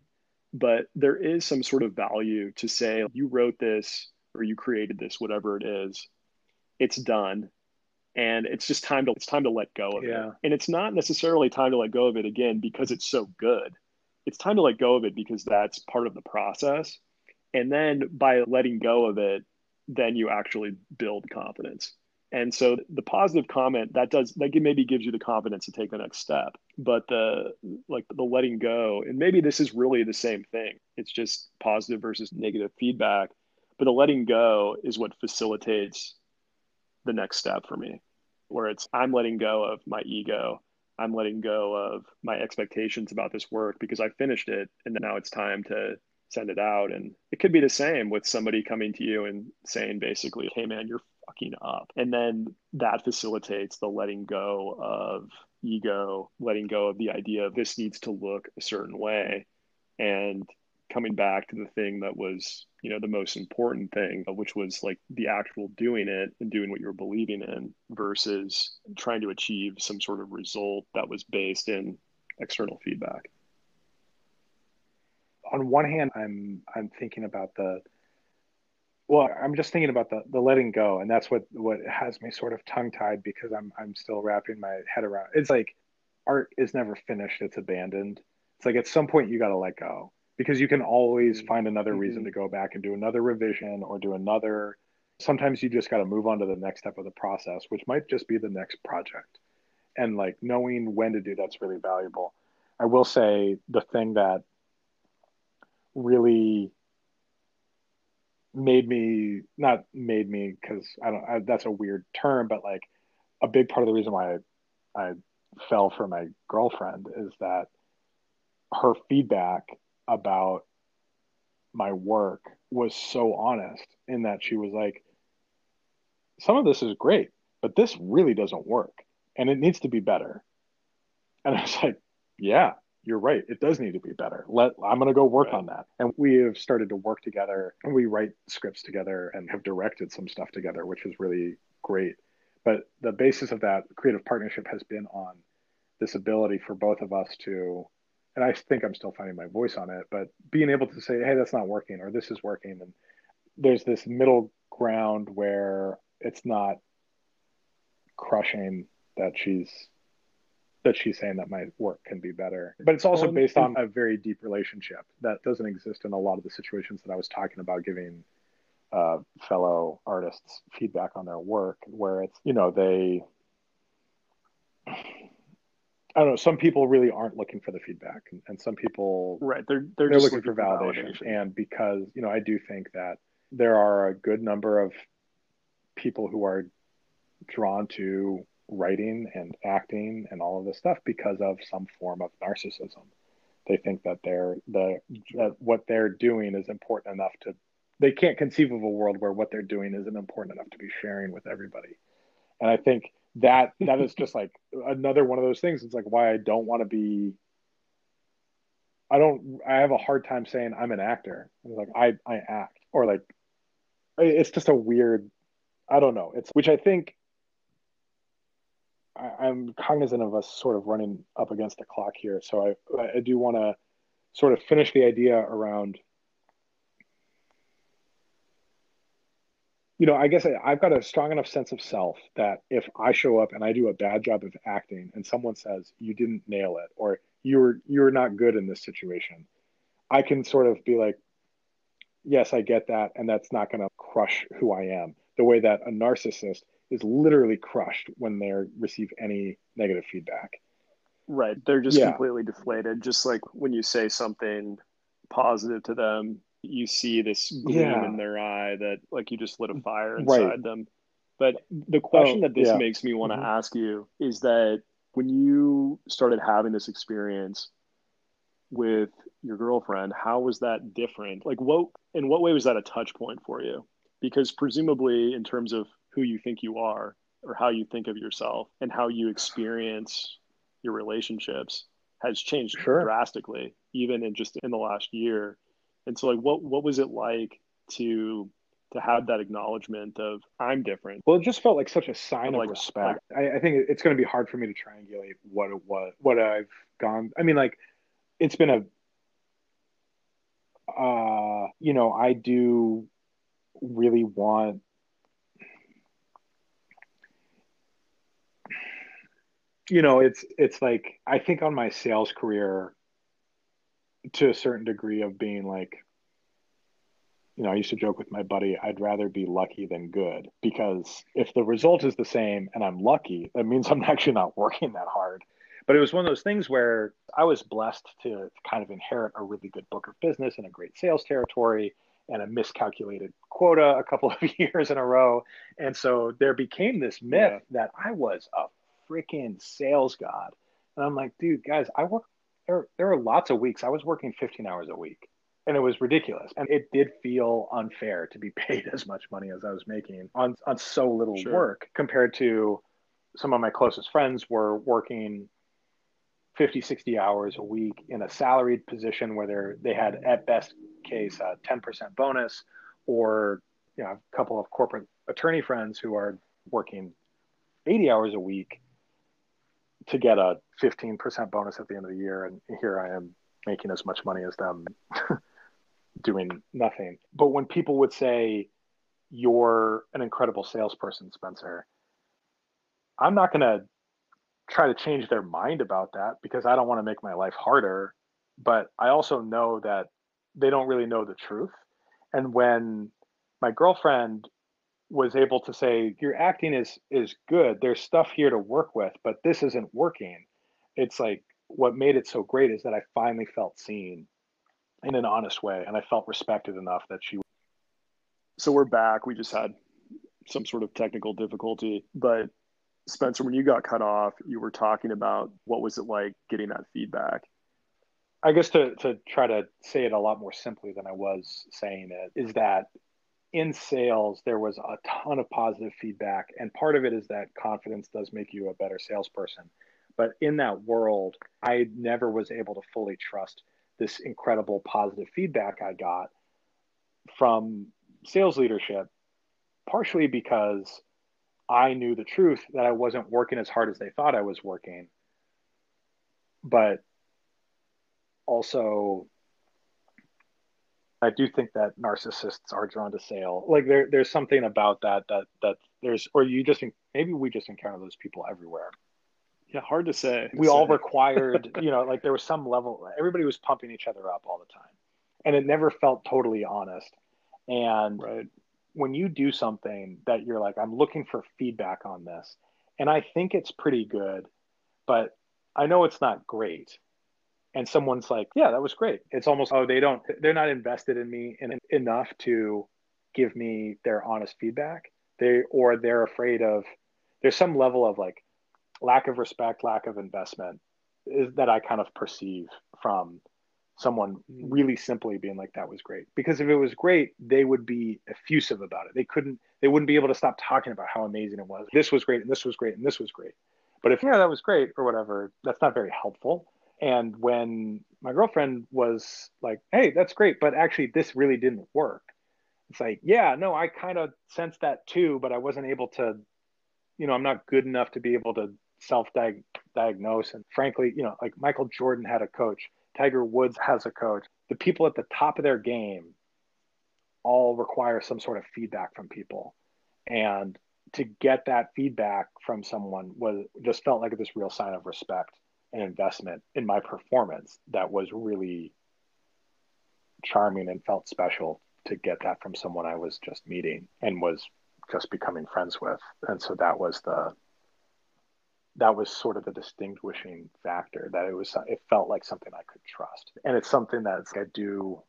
but there is some sort of value to say you wrote this or you created this, whatever it is. It's done and it's just time to it's time to let go of yeah. it and it's not necessarily time to let go of it again because it's so good it's time to let go of it because that's part of the process and then by letting go of it then you actually build confidence. And so the positive comment that does that maybe gives you the confidence to take the next step. But the like the letting go and maybe this is really the same thing. It's just positive versus negative feedback. But the letting go is what facilitates the next step for me, where it's I'm letting go of my ego. I'm letting go of my expectations about this work because I finished it and now it's time to send it out. And it could be the same with somebody coming to you and saying basically, hey man, you're fucking up. And then that facilitates the letting go of ego, letting go of the idea of this needs to look a certain way. And coming back to the thing that was you know the most important thing which was like the actual doing it and doing what you were believing in versus trying to achieve some sort of result that was based in external feedback on one hand i'm i'm thinking about the well i'm just thinking about the the letting go and that's what what has me sort of tongue tied because i'm i'm still wrapping my head around. It's like art is never finished it's abandoned. It's like at some point you got to let go because you can always mm-hmm. find another reason mm-hmm. to go back and do another revision or do another. Sometimes you just got to move on to the next step of the process which might just be the next project. And like knowing when to do that's really valuable. I will say the thing that really made me not made me because i don't I, that's a weird term but like a big part of the reason why I, I fell for my girlfriend is that her feedback about my work was so honest in that she was like, some of this is great, but this really doesn't work and it needs to be better. And I was like, yeah, you're right. It does need to be better. Let I'm going to go work right. on that. And we have started to work together and we write scripts together and have directed some stuff together, which is really great. But the basis of that creative partnership has been on this ability for both of us to and I think I'm still finding my voice on it, but being able to say, hey, that's not working or this is working. And there's this middle ground where it's not crushing that she's that she's saying that my work can be better. But it's also based on a very deep relationship that doesn't exist in a lot of the situations that I was talking about giving uh, fellow artists feedback on their work, where it's, you know, they I don't know. Some people really aren't looking for the feedback, and, and some people right they're they're, they're looking, looking, for validation. validation. And because you know, I do think that there are a good number of people who are drawn to writing and acting and all of this stuff because of some form of narcissism. They think that they're the that what they're doing is important enough to. They can't conceive of a world where what they're doing isn't important enough to be sharing with everybody. And I think that that is just like another one of those things. It's like why I don't want to be. I don't. I have a hard time saying I'm an actor. It's like I I act or like it's just a weird. I don't know. It's which I think. I, I'm cognizant of us sort of running up against the clock here, so I I do want to sort of finish the idea around you know, I guess I, I've got a strong enough sense of self that if I show up and I do a bad job of acting and someone says you didn't nail it or you're you're not good in this situation, I can sort of be like, yes, I get that, and that's not going to crush who I am. The way that a narcissist is literally crushed when they receive any negative feedback. Right, they're just yeah. completely deflated. Just like when you say something positive to them, you see this gleam yeah. in their eye that like you just lit a fire inside right. them. But the question oh, that this yeah. makes me want to mm-hmm. ask you is that when you started having this experience with your girlfriend, how was that different? Like what in what way was that a touch point for you? Because presumably in terms of who you think you are, or how you think of yourself and how you experience your relationships has changed sure. drastically, even in just in the last year. And so, like, what what was it like to to have that acknowledgement of I'm different? Well, it just felt like such a sign of, like, respect. I, I, think it's going to be hard for me to triangulate what it was, what I've gone. I mean, like, it's been a, uh, you know, I do really want you know it's it's like i think on my sales career to a certain degree of being like you know i used to joke with my buddy i'd rather be lucky than good because if the result is the same and i'm lucky that means i'm actually not working that hard but it was one of those things where i was blessed to kind of inherit a really good book of business and a great sales territory and a miscalculated quota a couple of years in a row and so there became this myth yeah. that i was a freaking sales god. And I'm like, dude, guys, I work there. There are lots of weeks I was working 15 hours a week, and it was ridiculous. And it did feel unfair to be paid as much money as I was making on on so little sure. work compared to some of my closest friends were working 50 60 hours a week in a salaried position where they they had at best case a 10% bonus or you know a couple of corporate attorney friends who are working 80 hours a week to get a 15% bonus at the end of the year. And here I am making as much money as them doing nothing. But when people would say, You're an incredible salesperson, Spencer, I'm not going to try to change their mind about that because I don't want to make my life harder. But I also know that they don't really know the truth. And when my girlfriend was able to say your acting is is good. There's stuff here to work with but this isn't working. It's like what made it so great is that i finally felt seen in an honest way and i felt respected enough that she so we're back. We just had some sort of technical difficulty but spencer when you got cut off you were talking about what was it like getting that feedback? I guess to, to try to say it a lot more simply than i was saying it is that in sales, there was a ton of positive feedback. And part of it is that confidence does make you a better salesperson. But in that world, I never was able to fully trust this incredible positive feedback I got from sales leadership, partially because I knew the truth that I wasn't working as hard as they thought I was working. But also I do think that narcissists are drawn to sale. Like there, there's something about that that that there's, or you just maybe we just encounter those people everywhere. Yeah, hard to say. We all required, you know, like there was some level. Everybody was pumping each other up all the time, and it never felt totally honest. And right. when you do something that you're like, I'm looking for feedback on this, and I think it's pretty good, but I know it's not great and someone's like, "Yeah, that was great." It's almost oh, they don't they're not invested in me in, enough to give me their honest feedback. They or they're afraid of there's some level of like lack of respect, lack of investment is that I kind of perceive from someone mm. really simply being like that was great. Because if it was great they would be effusive about it. They couldn't they wouldn't be able to stop talking about how amazing it was. This was great and this was great and this was great. But if yeah that was great or whatever. that's not very helpful and when my girlfriend was like, hey, that's great, but actually, this really didn't work. It's like, yeah, no, I kind of sensed that too, but I wasn't able to, you know, I'm not good enough to be able to self diagnose. And frankly, you know, like Michael Jordan had a coach, Tiger Woods has a coach. The people at the top of their game all require some sort of feedback from people. And to get that feedback from someone was just felt like this real sign of respect an investment in my performance that was really charming and felt special to get that from someone I was just meeting and was just becoming friends with. And so that was the that was sort of the distinguishing factor that it was it felt like something I could trust. And it's something that I do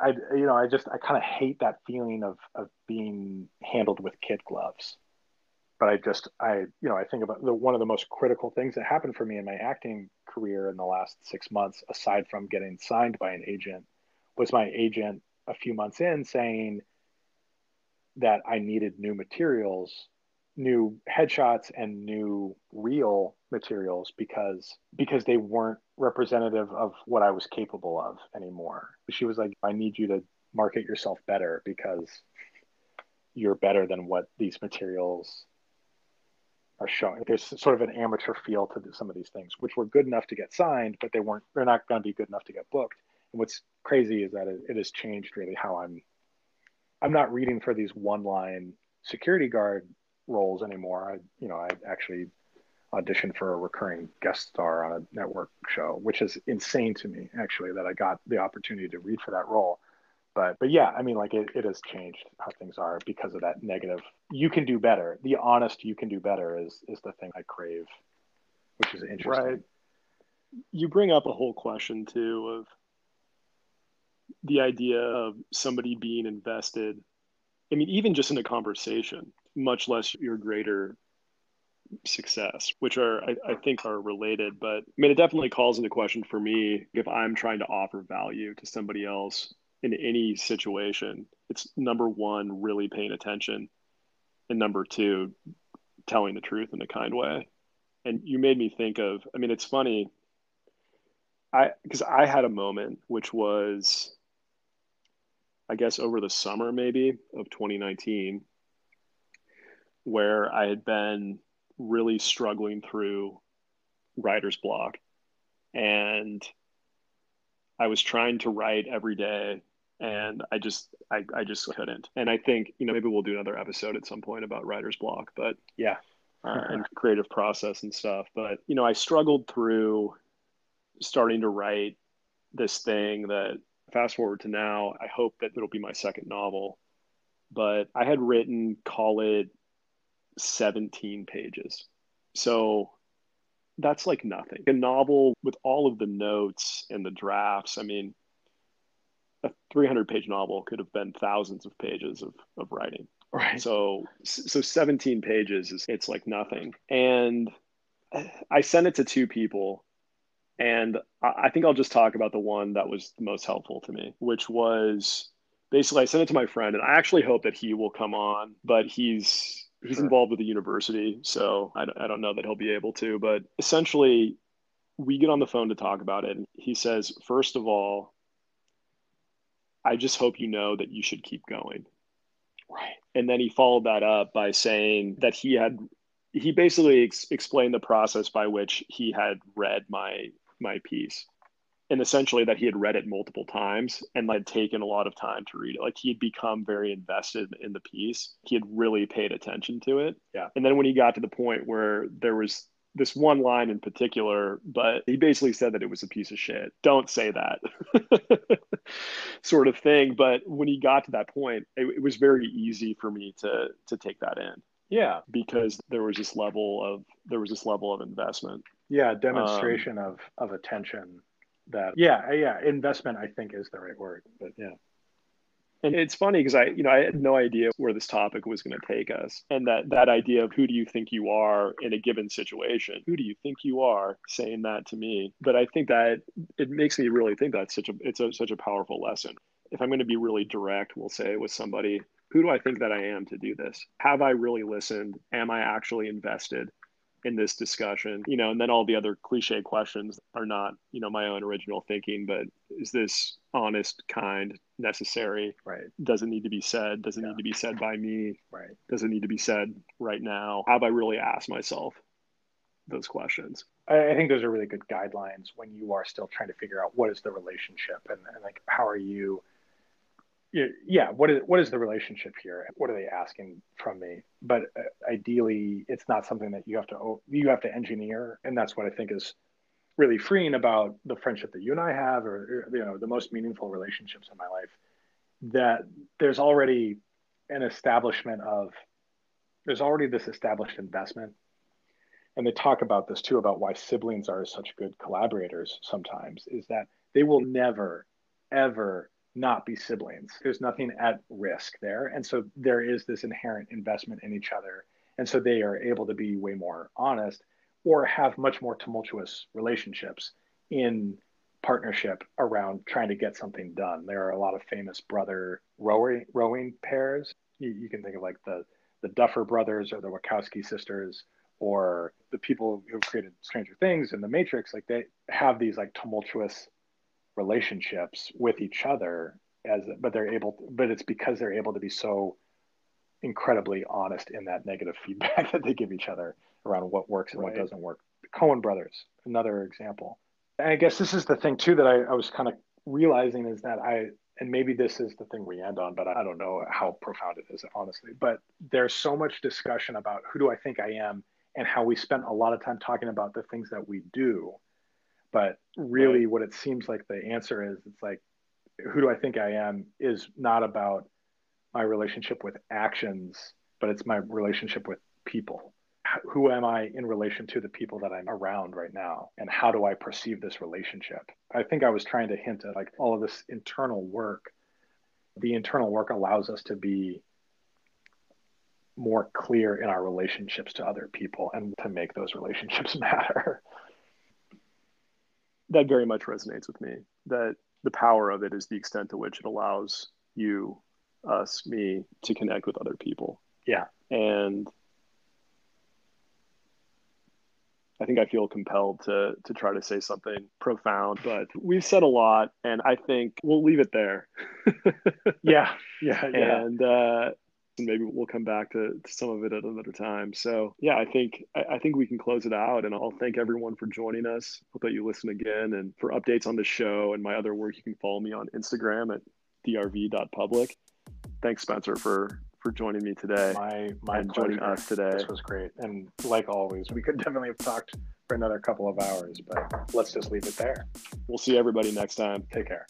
I you know, I just I kind of hate that feeling of of being handled with kid gloves but I just I you know I think about the one of the most critical things that happened for me in my acting career in the last six months, aside from getting signed by an agent, was my agent a few months in saying that I needed new materials new headshots and new reel materials because because they weren't representative of what I was capable of anymore. She was like, I need you to market yourself better because you're better than what these materials are showing. There's sort of an amateur feel to some of these things, which were good enough to get signed, but they weren't. They're not going to be good enough to get booked. And what's crazy is that it, it has changed really how I'm. I'm not reading for these one-line security guard roles anymore. I, you know, I actually auditioned for a recurring guest star on a network show, which is insane to me actually that I got the opportunity to read for that role. But but yeah, I mean like it, it has changed how things are because of that negative. You can do better. The honest you can do better is is the thing I crave, which is interesting. Right. You bring up a whole question too of the idea of somebody being invested. I mean, even just in a conversation, much less your greater success, which are I, I, think are related. But I mean, it definitely calls into question for me if I'm trying to offer value to somebody else in any situation. It's number one, really paying attention, and number two, telling the truth in a kind way. And you made me think of. I mean, it's funny. I because I had a moment which was, I guess, over the summer maybe of 2019 where I had been really struggling through writer's block. And I was trying to write every day and I just I, I just couldn't. And I think, you know, maybe we'll do another episode at some point about writer's block, but yeah. Uh, and creative process and stuff. But, you know, I struggled through starting to write this thing that fast forward to now, I hope that it'll be my second novel. But I had written, call it 17 pages. So that's like nothing. A novel with all of the notes and the drafts, I mean, a 300 page novel could have been thousands of pages of, of writing. Right. So, so 17 pages is, it's like nothing. And I sent it to two people and I think I'll just talk about the one that was the most helpful to me, which was basically I sent it to my friend and I actually hope that he will come on, but he's he's sure. involved with the university, so I, I don't know that he'll be able to. But essentially, we get on the phone to talk about it. And he says, first of all, I just hope you know that you should keep going. Right. And then he followed that up by saying that he had he basically ex- explained the process by which he had read my my piece and essentially that he had read it multiple times and had taken a lot of time to read it. Like he had become very invested in the piece. He had really paid attention to it. Yeah. And then when he got to the point where there was this one line in particular, but he basically said that it was a piece of shit. Don't say that sort of thing. But when he got to that point, it, it was very easy for me to to take that in. Yeah. Because there was this level of there was this level of investment. Yeah, demonstration um, of of attention that yeah yeah investment i think is the right word but yeah and it's funny because i you know i had no idea where this topic was going to take us. And that that idea of who do you think you are in a given situation? Who do you think you are saying that to me? But i think that it makes me really think that's such a it's a, such a powerful lesson. If i'm going to be really direct we'll say with somebody who do i think that i am to do this? Have i really listened? Am i actually invested in this discussion you know and then all the other cliche questions are not you know my own original thinking but is this honest kind necessary? Right. Does it need to be said? Does it yeah. need to be said by me? Right. Does it need to be said right now? Have i really asked myself those questions? I think those are really good guidelines when you are still trying to figure out what is the relationship and, and like how are you yeah what is what is the relationship here? What are they asking from me? But uh, ideally it's not something that you have to you have to engineer and that's what i think is really freeing about the friendship that you and i have or you know the most meaningful relationships in my life that there's already an establishment of there's already this established investment. And they talk about this too about why siblings are such good collaborators sometimes is that they will never ever not be siblings. There's nothing at risk there. And so there is this inherent investment in each other. And so they are able to be way more honest or have much more tumultuous relationships in partnership around trying to get something done. There are a lot of famous brother rowing, rowing pairs. You, you can think of like the the Duffer brothers or the Wachowski sisters or the people who created Stranger Things and The Matrix, like they have these like tumultuous relationships with each other as but they're able but it's because they're able to be so incredibly honest in that negative feedback that they give each other around what works and right. what doesn't work. The Coen brothers, another example. And I guess this is the thing too that I, I was kind of realizing is that I and maybe this is the thing we end on, but I don't know how profound it is, honestly. But there's so much discussion about who do I think I am and how we spent a lot of time talking about the things that we do. But really, right. what it seems like the answer is it's like, who do I think I am is not about my relationship with actions, but it's my relationship with people. Who am I in relation to the people that I'm around right now? And how do I perceive this relationship? I think I was trying to hint at like all of this internal work. The internal work allows us to be more clear in our relationships to other people and to make those relationships matter. That very much resonates with me. That the power of it is the extent to which it allows you, us, me to connect with other people. Yeah. And I think I feel compelled to to try to say something profound, but we've said a lot, and I think we'll leave it there. yeah, yeah, yeah. And uh, and maybe we'll come back to, to some of it at another time. So yeah, I think I, I, think we can close it out and I'll thank everyone for joining us. Hope that you listen again and for updates on the show and my other work, you can follow me on Instagram at drv.public. Thanks Spencer for for joining me today. My my and joining us today. This was great. And like always, we could definitely have talked for another couple of hours, but let's just leave it there. We'll see everybody next time. Take care.